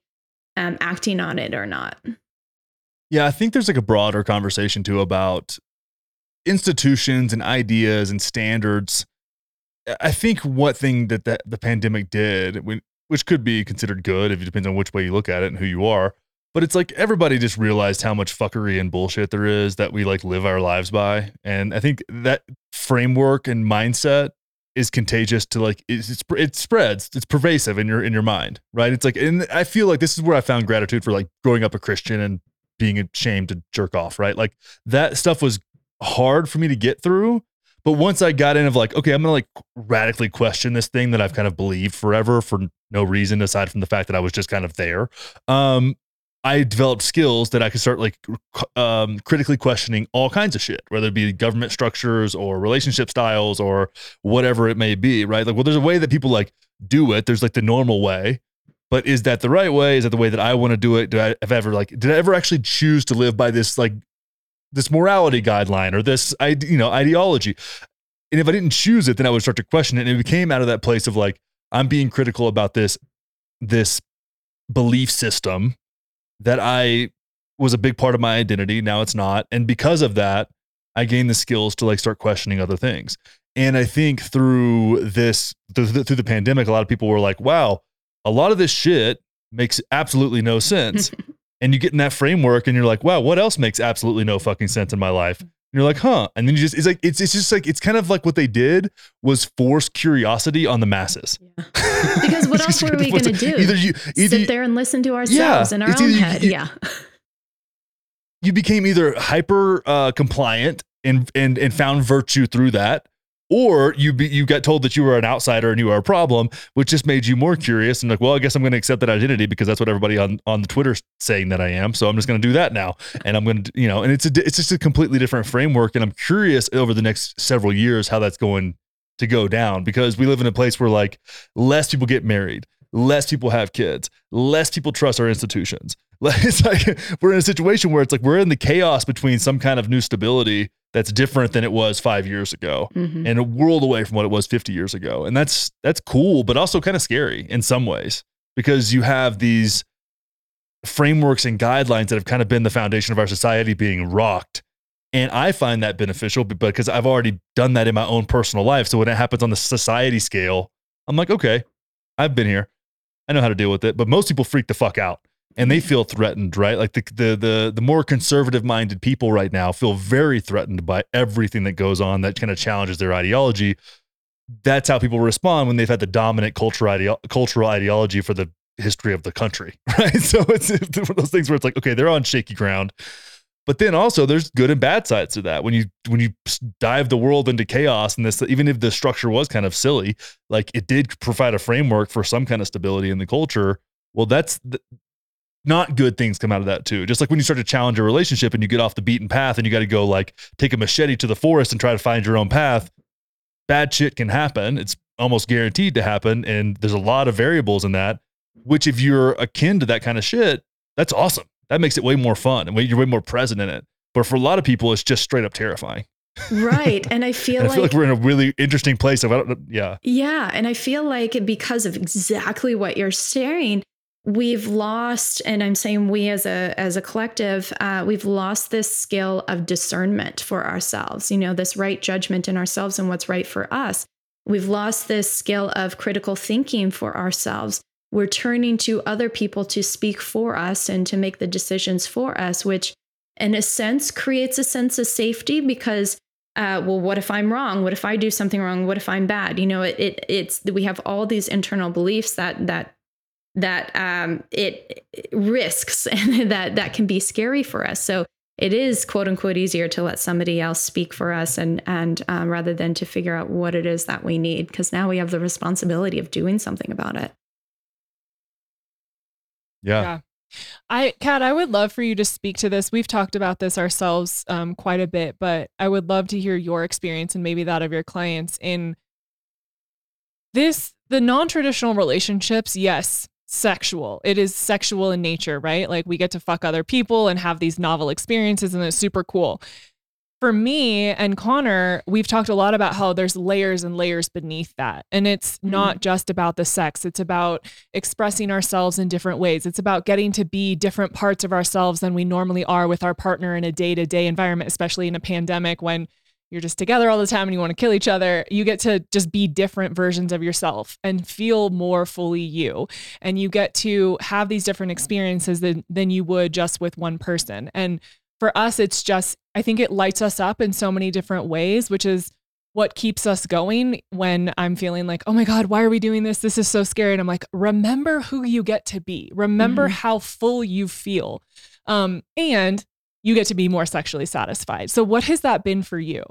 um, acting on it or not Yeah, I think there's like a broader conversation too about institutions and ideas and standards. I think what thing that the, the pandemic did, when- which could be considered good if it depends on which way you look at it and who you are, but it's like everybody just realized how much fuckery and bullshit there is that we like live our lives by, and I think that framework and mindset is contagious to like it's, it spreads. It's pervasive in your in your mind right? It's like and i feel like this is where i found gratitude for like growing up a christian and being ashamed to jerk off right? Like that stuff was hard for me to get through. But once i got in of like okay i'm gonna like radically question this thing that i've kind of believed forever for no reason aside from the fact that i was just kind of there. Um I developed skills that I could start like um, critically questioning all kinds of shit, whether it be government structures or relationship styles or whatever it may be, right? Like, well, there's a way that people like do it. There's like the normal way, but is that the right way? Is that the way that I want to do it? Do I have ever like, did I ever actually choose to live by this like this morality guideline or this, ide- you know, ideology? And if I didn't choose it, then I would start to question it. And it became out of that place of like, I'm being critical about this, this belief system that I was a big part of my identity. Now it's not. And because of that, I gained the skills to like start questioning other things. And I think through this, through the, through the pandemic, a lot of people were like, wow, a lot of this shit makes absolutely no sense. and you get in that framework and you're like, wow, what else makes absolutely no fucking sense in my life? You're like, huh? And then you just it's like it's it's just like it's kind of like what they did was force curiosity on the masses. Yeah. Because what else were we going to do? Either you either sit there and listen to ourselves Yeah, in our own head. you- yeah. you became either hyper uh, compliant and and and found virtue through that, or you be, you got told that you were an outsider and you were a problem, which just made you more curious and like, well, I guess I'm going to accept that identity because that's what everybody on on the Twitter's saying that I am. So I'm just going to do that now, and I'm going to you know, and it's a it's just a completely different framework, and I'm curious over the next several years how that's going to go down because we live in a place where like less people get married, less people have kids, less people trust our institutions. It's like we're in a situation where it's like we're in the chaos between some kind of new stability that's different than it was five years ago Mhm. and a world away from what it was 50 years ago. And that's that's cool, but also kind of scary in some ways because you have these frameworks and guidelines that have kind of been the foundation of our society being rocked. And I find that beneficial be- because I've already done that in my own personal life. So when it happens on the society scale, I'm like, okay, I've been here. I know how to deal with it. But most people freak the fuck out and they feel threatened, right? Like the the the, the more conservative minded people right now feel very threatened by everything that goes on that kind of challenges their ideology. That's how people respond when they've had the dominant cultural ideo- cultural ideology for the history of the country, right? So it's, it's one of those things where it's like, okay, they're on shaky ground. But then also there's good and bad sides to that. When you when you dive the world into chaos and this even if the structure was kind of silly, like it did provide a framework for some kind of stability in the culture. Well, that's th- not good things come out of that too. Just like when you start to challenge a relationship and you get off the beaten path and you got to go like take a machete to the forest and try to find your own path, bad shit can happen. It's almost guaranteed to happen. And there's a lot of variables in that, which if you're akin to that kind of shit, that's awesome. That makes it way more fun and way- you're way more present in it. But for a lot of people, it's just straight up terrifying. Right. And I feel And I feel like like we're in a really interesting place. Of, I don't, yeah. Yeah. And I feel like because of exactly what you're saying, we've lost, and I'm saying we as a as a collective, uh, we've lost this skill of discernment for ourselves, you know, this right judgment in ourselves and what's right for us. We've lost this skill of critical thinking for ourselves. We're turning to other people to speak for us and to make the decisions for us, which in a sense creates a sense of safety because uh, well, what if I'm wrong? What if I do something wrong? What if I'm bad? You know, it, it it's we have all these internal beliefs that that that um, it, it risks and that that can be scary for us. So it is quote unquote easier to let somebody else speak for us and and um, rather than to figure out what it is that we need because now we have the responsibility of doing something about it. Yeah. Yeah. I, Kat, I would love for you to speak to this. We've talked about this ourselves um, quite a bit, but I would love to hear your experience and maybe that of your clients in this. The non traditional relationships, yes, sexual. It is sexual in nature, right? Like we get to fuck other people and have these novel experiences, and it's super cool. For me and Connor, we've talked a lot about how there's layers and layers beneath that. And it's mm-hmm. not just about the sex, it's about expressing ourselves in different ways. It's about getting to be different parts of ourselves than we normally are with our partner in a day to day environment, especially in a pandemic when you're just together all the time and you want to kill each other. You get to just be different versions of yourself and feel more fully you. And you get to have these different experiences than, than you would just with one person. And for us, it's just, I think it lights us up in so many different ways, which is what keeps us going when I'm feeling like, oh my God, why are we doing this? This is so scary. And I'm like, remember who you get to be. Remember Mhm. how full you feel. Um, and you get to be more sexually satisfied. So what has that been for you?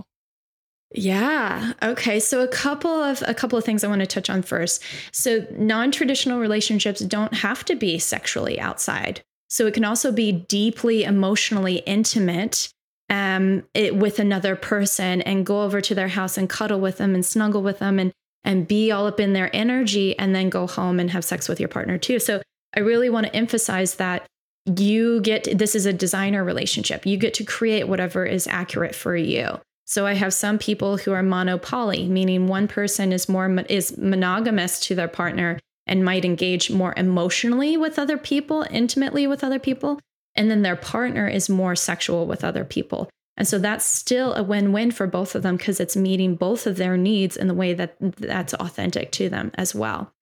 Yeah. Okay. So a couple of a couple of things I want to touch on first. So non-traditional relationships don't have to be sexually outside. So it can also be deeply emotionally intimate um, it, with another person and go over to their house and cuddle with them and snuggle with them and and be all up in their energy and then go home and have sex with your partner too. So I really want to emphasize that you get this is a designer relationship. You get to create whatever is accurate for you. So I have some people who are monopoly, meaning one person is more is monogamous to their partner and might engage more emotionally with other people, intimately with other people, and then their partner is more sexual with other people. And so that's still a win-win for both of them because it's meeting both of their needs in the way that that's authentic to them as well.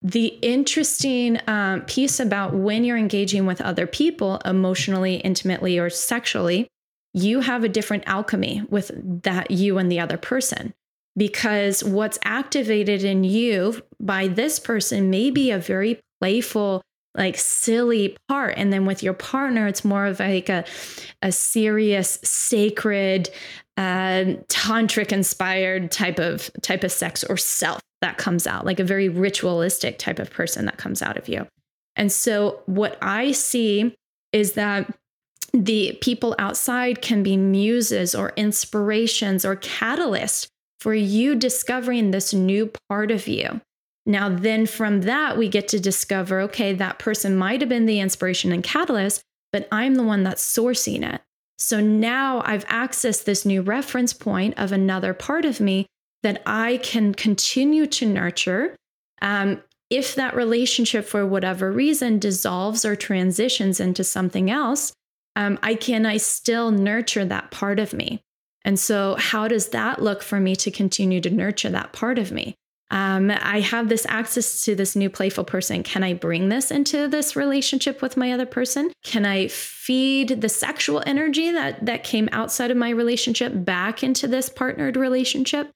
The interesting um, piece about when you're engaging with other people emotionally, intimately, or sexually you have a different alchemy with that you and the other person. Because what's activated in you by this person may be a very playful like silly part. And then with your partner it's more of like a, a serious sacred uh, tantric inspired type of type of sex or self that comes out like a very ritualistic type of person that comes out of you. And so what i see is that the people outside can be muses or inspirations or catalysts for you discovering this new part of you now, then from that, we get to discover okay, that person might have been the inspiration and catalyst, but I'm the one that's sourcing it. So now I've accessed this new reference point of another part of me that I can continue to nurture. Um, if that relationship, for whatever reason, dissolves or transitions into something else, um, I can I still nurture that part of me. And so, how does that look for me to continue to nurture that part of me? um, I have this access to this new playful person. Can I bring this into this relationship with my other person? Can I feed the sexual energy that that came outside of my relationship back into this partnered relationship?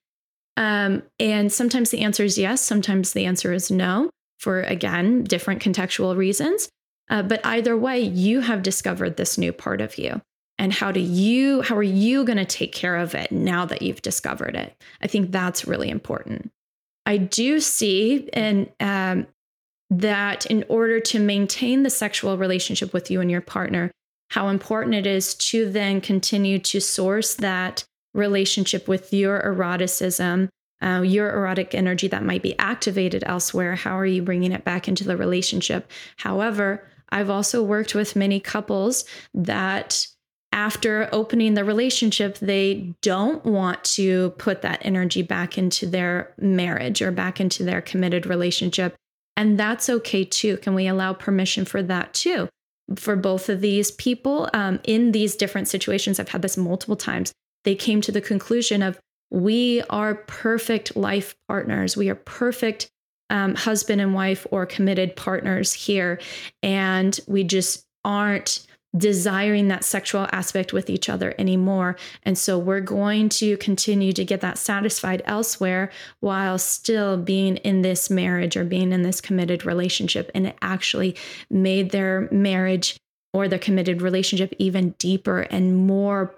Um, and sometimes the answer is yes. Sometimes the answer is no. For again, different contextual reasons. Uh, but either way, you have discovered this new part of you and how do you how are you going to take care of it now that you've discovered it i think that's really important I do see and um, that in order to maintain the sexual relationship with you and your partner, how important it is to then continue to source that relationship with your eroticism, uh, your erotic energy that might be activated elsewhere. How are you bringing it back into the relationship? However, I've also worked with many couples that after opening the relationship, they don't want to put that energy back into their marriage or back into their committed relationship. And that's okay too. Can we allow permission for that too? For both of these people um, in these different situations, I've had this multiple times. They came to the conclusion of we are perfect life partners. We are perfect um, husband and wife or committed partners here. And we just aren't desiring that sexual aspect with each other anymore. And so we're going to continue to get that satisfied elsewhere while still being in this marriage or being in this committed relationship. And it actually made their marriage or their committed relationship even deeper and more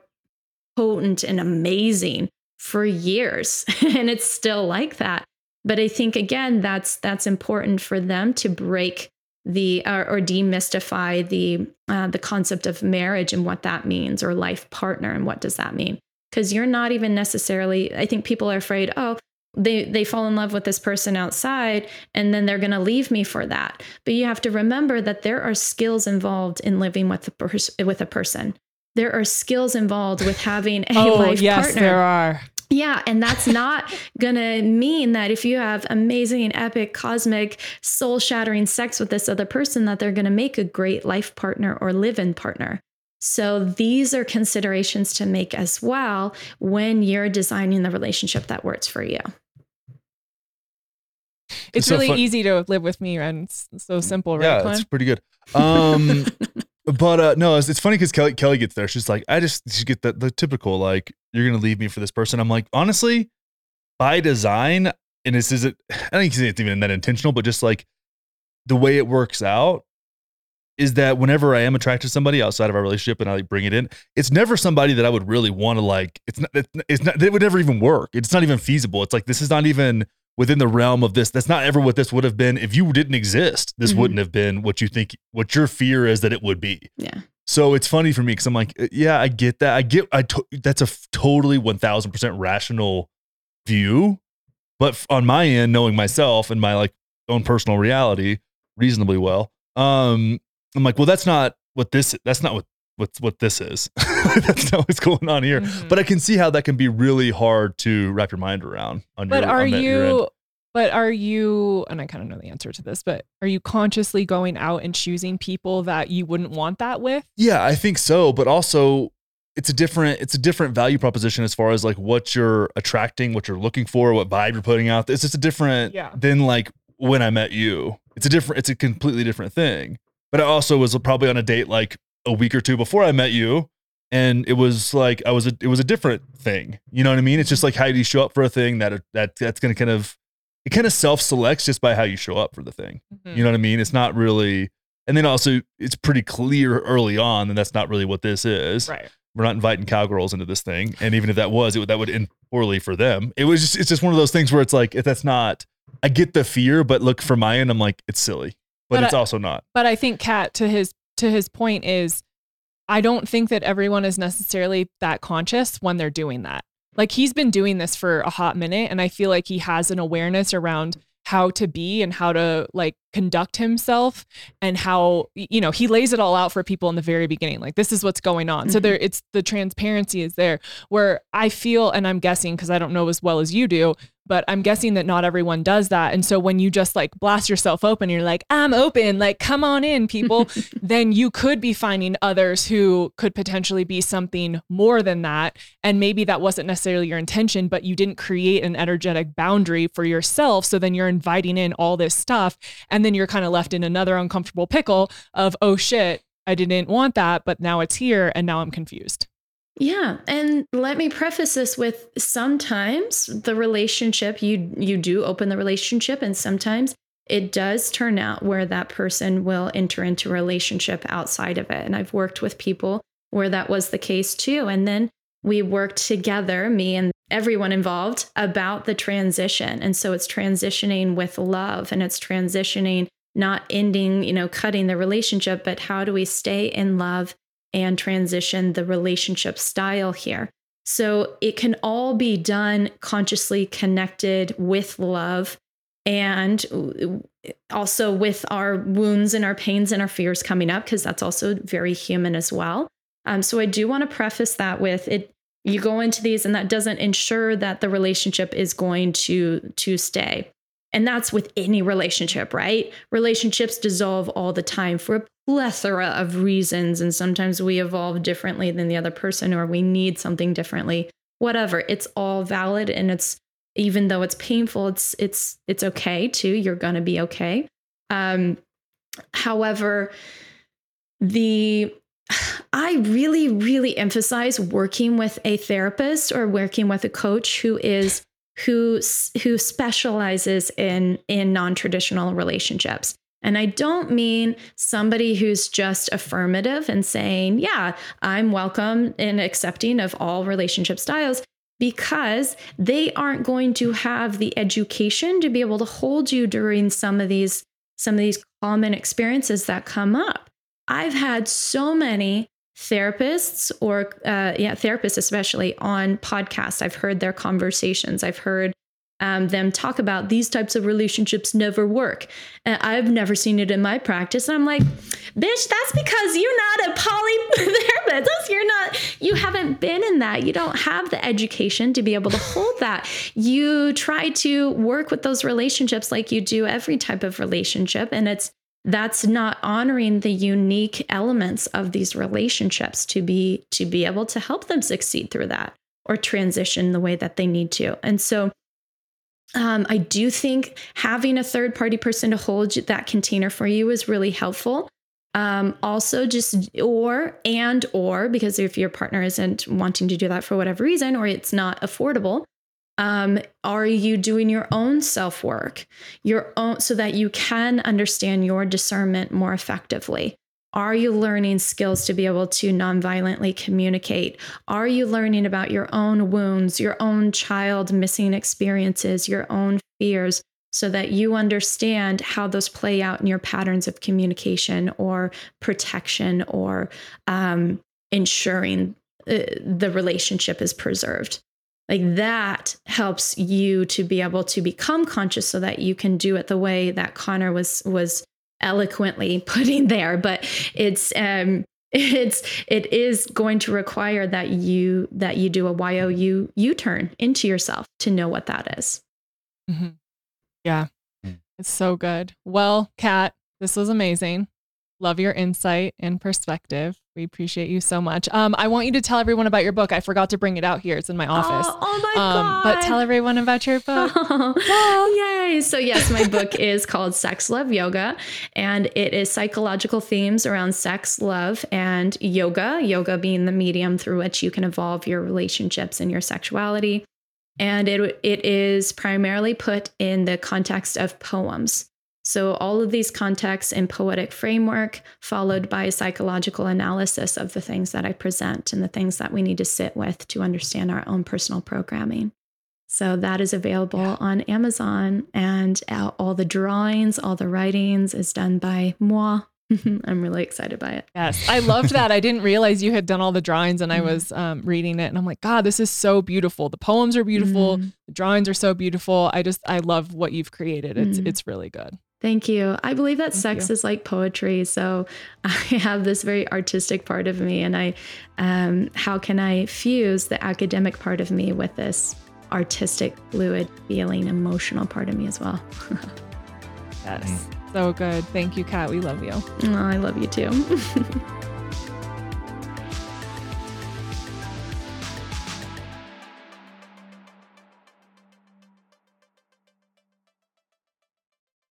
potent and amazing for years. and it's still like that. But I think again that's that's important for them to break the uh, or demystify the uh, the concept of marriage and what that means or life partner and what does that mean? Because you're not even necessarily i think people are afraid oh they they fall in love with this person outside and then they're going to leave me for that. But you have to remember that there are skills involved in living with a pers- with a person. There are skills involved with having a life partner. oh, life yes, partner. there are yeah, and that's not gonna mean that if you have amazing, epic, cosmic, soul shattering sex with this other person, that they're gonna make a great life partner or live in partner. So these are considerations to make as well when you're designing the relationship that works for you. It's, it's really so easy to live with me and it's so simple, right? Yeah, it's pretty good. Um, but uh, no, it's, it's funny because Kelly Kelly gets there. She's like, I just she get the, the typical like, you're gonna leave me for this person. I'm like, honestly, by design, and this isn't. I don't think it's even that intentional, but just like the way it works out is that whenever I am attracted to somebody outside of our relationship and I like bring it in, it's never somebody that I would really want to like. It's not. It's not. It would never even work. It's not even feasible. It's like this is not even within the realm of this. That's not ever what this would have been. If you didn't exist, this mm-hmm. wouldn't have been what you think, what your fear is that it would be. Yeah. So it's funny for me because I'm like, uh, yeah, I get that. I get, I to, that's a f- totally 1000% rational view. But on my end, knowing myself and my like own personal reality reasonably well, um, I'm like, well, that's not what this, that's not what, what, what this is. that's not what's going on here. Mm-hmm. But I can see how that can be really hard to wrap your mind around. On but your, are that, you, but are you, and I kind of know the answer to this, but are you consciously going out and choosing people that you wouldn't want that with? Yeah, I think so. But also, it's a different it's a different value proposition as far as like what you're attracting, what you're looking for, what vibe you're putting out. It's just a different yeah. than like when I met you. It's a different. It's a completely different thing. But I also was probably on a date like a week or two before I met you, and it was like I was a, it was a different thing. You know what I mean? It's just like how do you show up for a thing that that that's going to kind of it kind of self selects just by how you show up for the thing. Mhm. You know what I mean? It's not really, and then also it's pretty clear early on that that's not really what this is. right. We're not inviting cowgirls into this thing, and even if that was, it would, that would end poorly for them. It was just it's just one of those things where it's like if that's not. I get the fear, but look from my end, I'm like it's silly, but, But it's I- also not. But I think Kat to his to his point is I don't think that everyone is necessarily that conscious when they're doing that. Like he's been doing this for a hot minute and I feel like he has an awareness around how to be and how to like conduct himself and how you know he lays it all out for people in the very beginning like this is what's going on so Mhm. there it's the transparency is there where i feel and i'm guessing because i don't know as well as you do but i'm guessing that not everyone does that and so when you just like blast yourself open you're like i'm open like come on in people then you could be finding others who could potentially be something more than that. And maybe that wasn't necessarily your intention, but you didn't create an energetic boundary for yourself. So then you're inviting in all this stuff. And then you're kind of left in another uncomfortable pickle of, oh shit, I didn't want that, but now it's here and now I'm confused. Yeah, and let me preface this with sometimes the relationship you you do open the relationship and sometimes it does turn out where that person will enter into relationship outside of it. And I've worked with people where that was the case too. And then we worked together, me and everyone involved, about the transition. And so it's transitioning with love and it's transitioning, not ending, you know, cutting the relationship, but how do we stay in love and transition the relationship style here? So it can all be done consciously connected with love and also with our wounds and our pains and our fears coming up because that's also very human as well um, so i do want to preface that with it you go into these and that doesn't ensure that the relationship is going to to stay and that's with any relationship right? Relationships dissolve all the time for a plethora of reasons and sometimes we evolve differently than the other person or we need something differently. Whatever it's all valid and it's even though it's painful it's it's it's okay too you're to be okay. Um however the i really really emphasize working with a therapist or working with a coach who is who who specializes in in non-traditional relationships and I don't mean somebody who's just affirmative and saying, yeah, I'm welcome and accepting of all relationship styles because they aren't going to have the education to be able to hold you during some of these some of these common experiences that come up. I've had so many therapists or uh, yeah therapists especially on podcasts i've heard their conversations i've heard um, them talk about these types of relationships never work. And I've never seen it in my practice. And I'm like, bitch, that's because you're not a poly therapist. You're not, you haven't been in that. You don't have the education to be able to hold that. You try to work with those relationships like you do every type of relationship. And it's, that's not honoring the unique elements of these relationships to be to be able to help them succeed through that or transition the way that they need to. And so um, I do think having a third party person to hold that container for you is really helpful. Um, also, just or and or because if your partner isn't wanting to do that for whatever reason or it's not affordable, um, are you doing your own self work, your own so that you can understand your discernment more effectively? Are you learning skills to be able to nonviolently communicate? Are you learning about your own wounds, your own child missing experiences, your own fears, so that you understand how those play out in your patterns of communication or protection or um, ensuring uh, the relationship is preserved? Like that helps you to be able to become conscious so that you can do it the way that Connor was was eloquently putting there but it's um it's it is going to require that you that you do a you u turn into yourself to know what that is. Mm-hmm. Yeah, it's so good. Well, Kat, this was amazing. Love your insight and perspective. We appreciate you so much. Um, I want you to tell everyone about your book. I forgot to bring it out here. It's in my office. Oh, oh my um, god! But tell everyone about your book. Oh, yay! So yes, my book is called Sex, Love, Yoga, and it is psychological themes around sex, love, and yoga. Yoga being the medium through which you can evolve your relationships and your sexuality. And it it is primarily put in the context of poems. So, all of these contexts in poetic framework, followed by a psychological analysis of the things that I present and the things that we need to sit with to understand our own personal programming. So, that is available yeah. on Amazon, and all the drawings, all the writings is done by moi. I'm really excited by it. Yes, I loved that. I didn't realize you had done all the drawings, and I mm. was um, reading it, and I'm like, God, this is so beautiful. The poems are beautiful. Mm. The drawings are so beautiful. I just, I love what you've created. It's, mm. it's really good. Thank you. I believe that Thank sex you. is like poetry. So I have this very artistic part of me, and I, um, how can I fuse the academic part of me with this artistic, fluid, feeling, emotional part of me as well? yes. Mm. So good. Thank you, Kat. We love you. Oh, I love you too.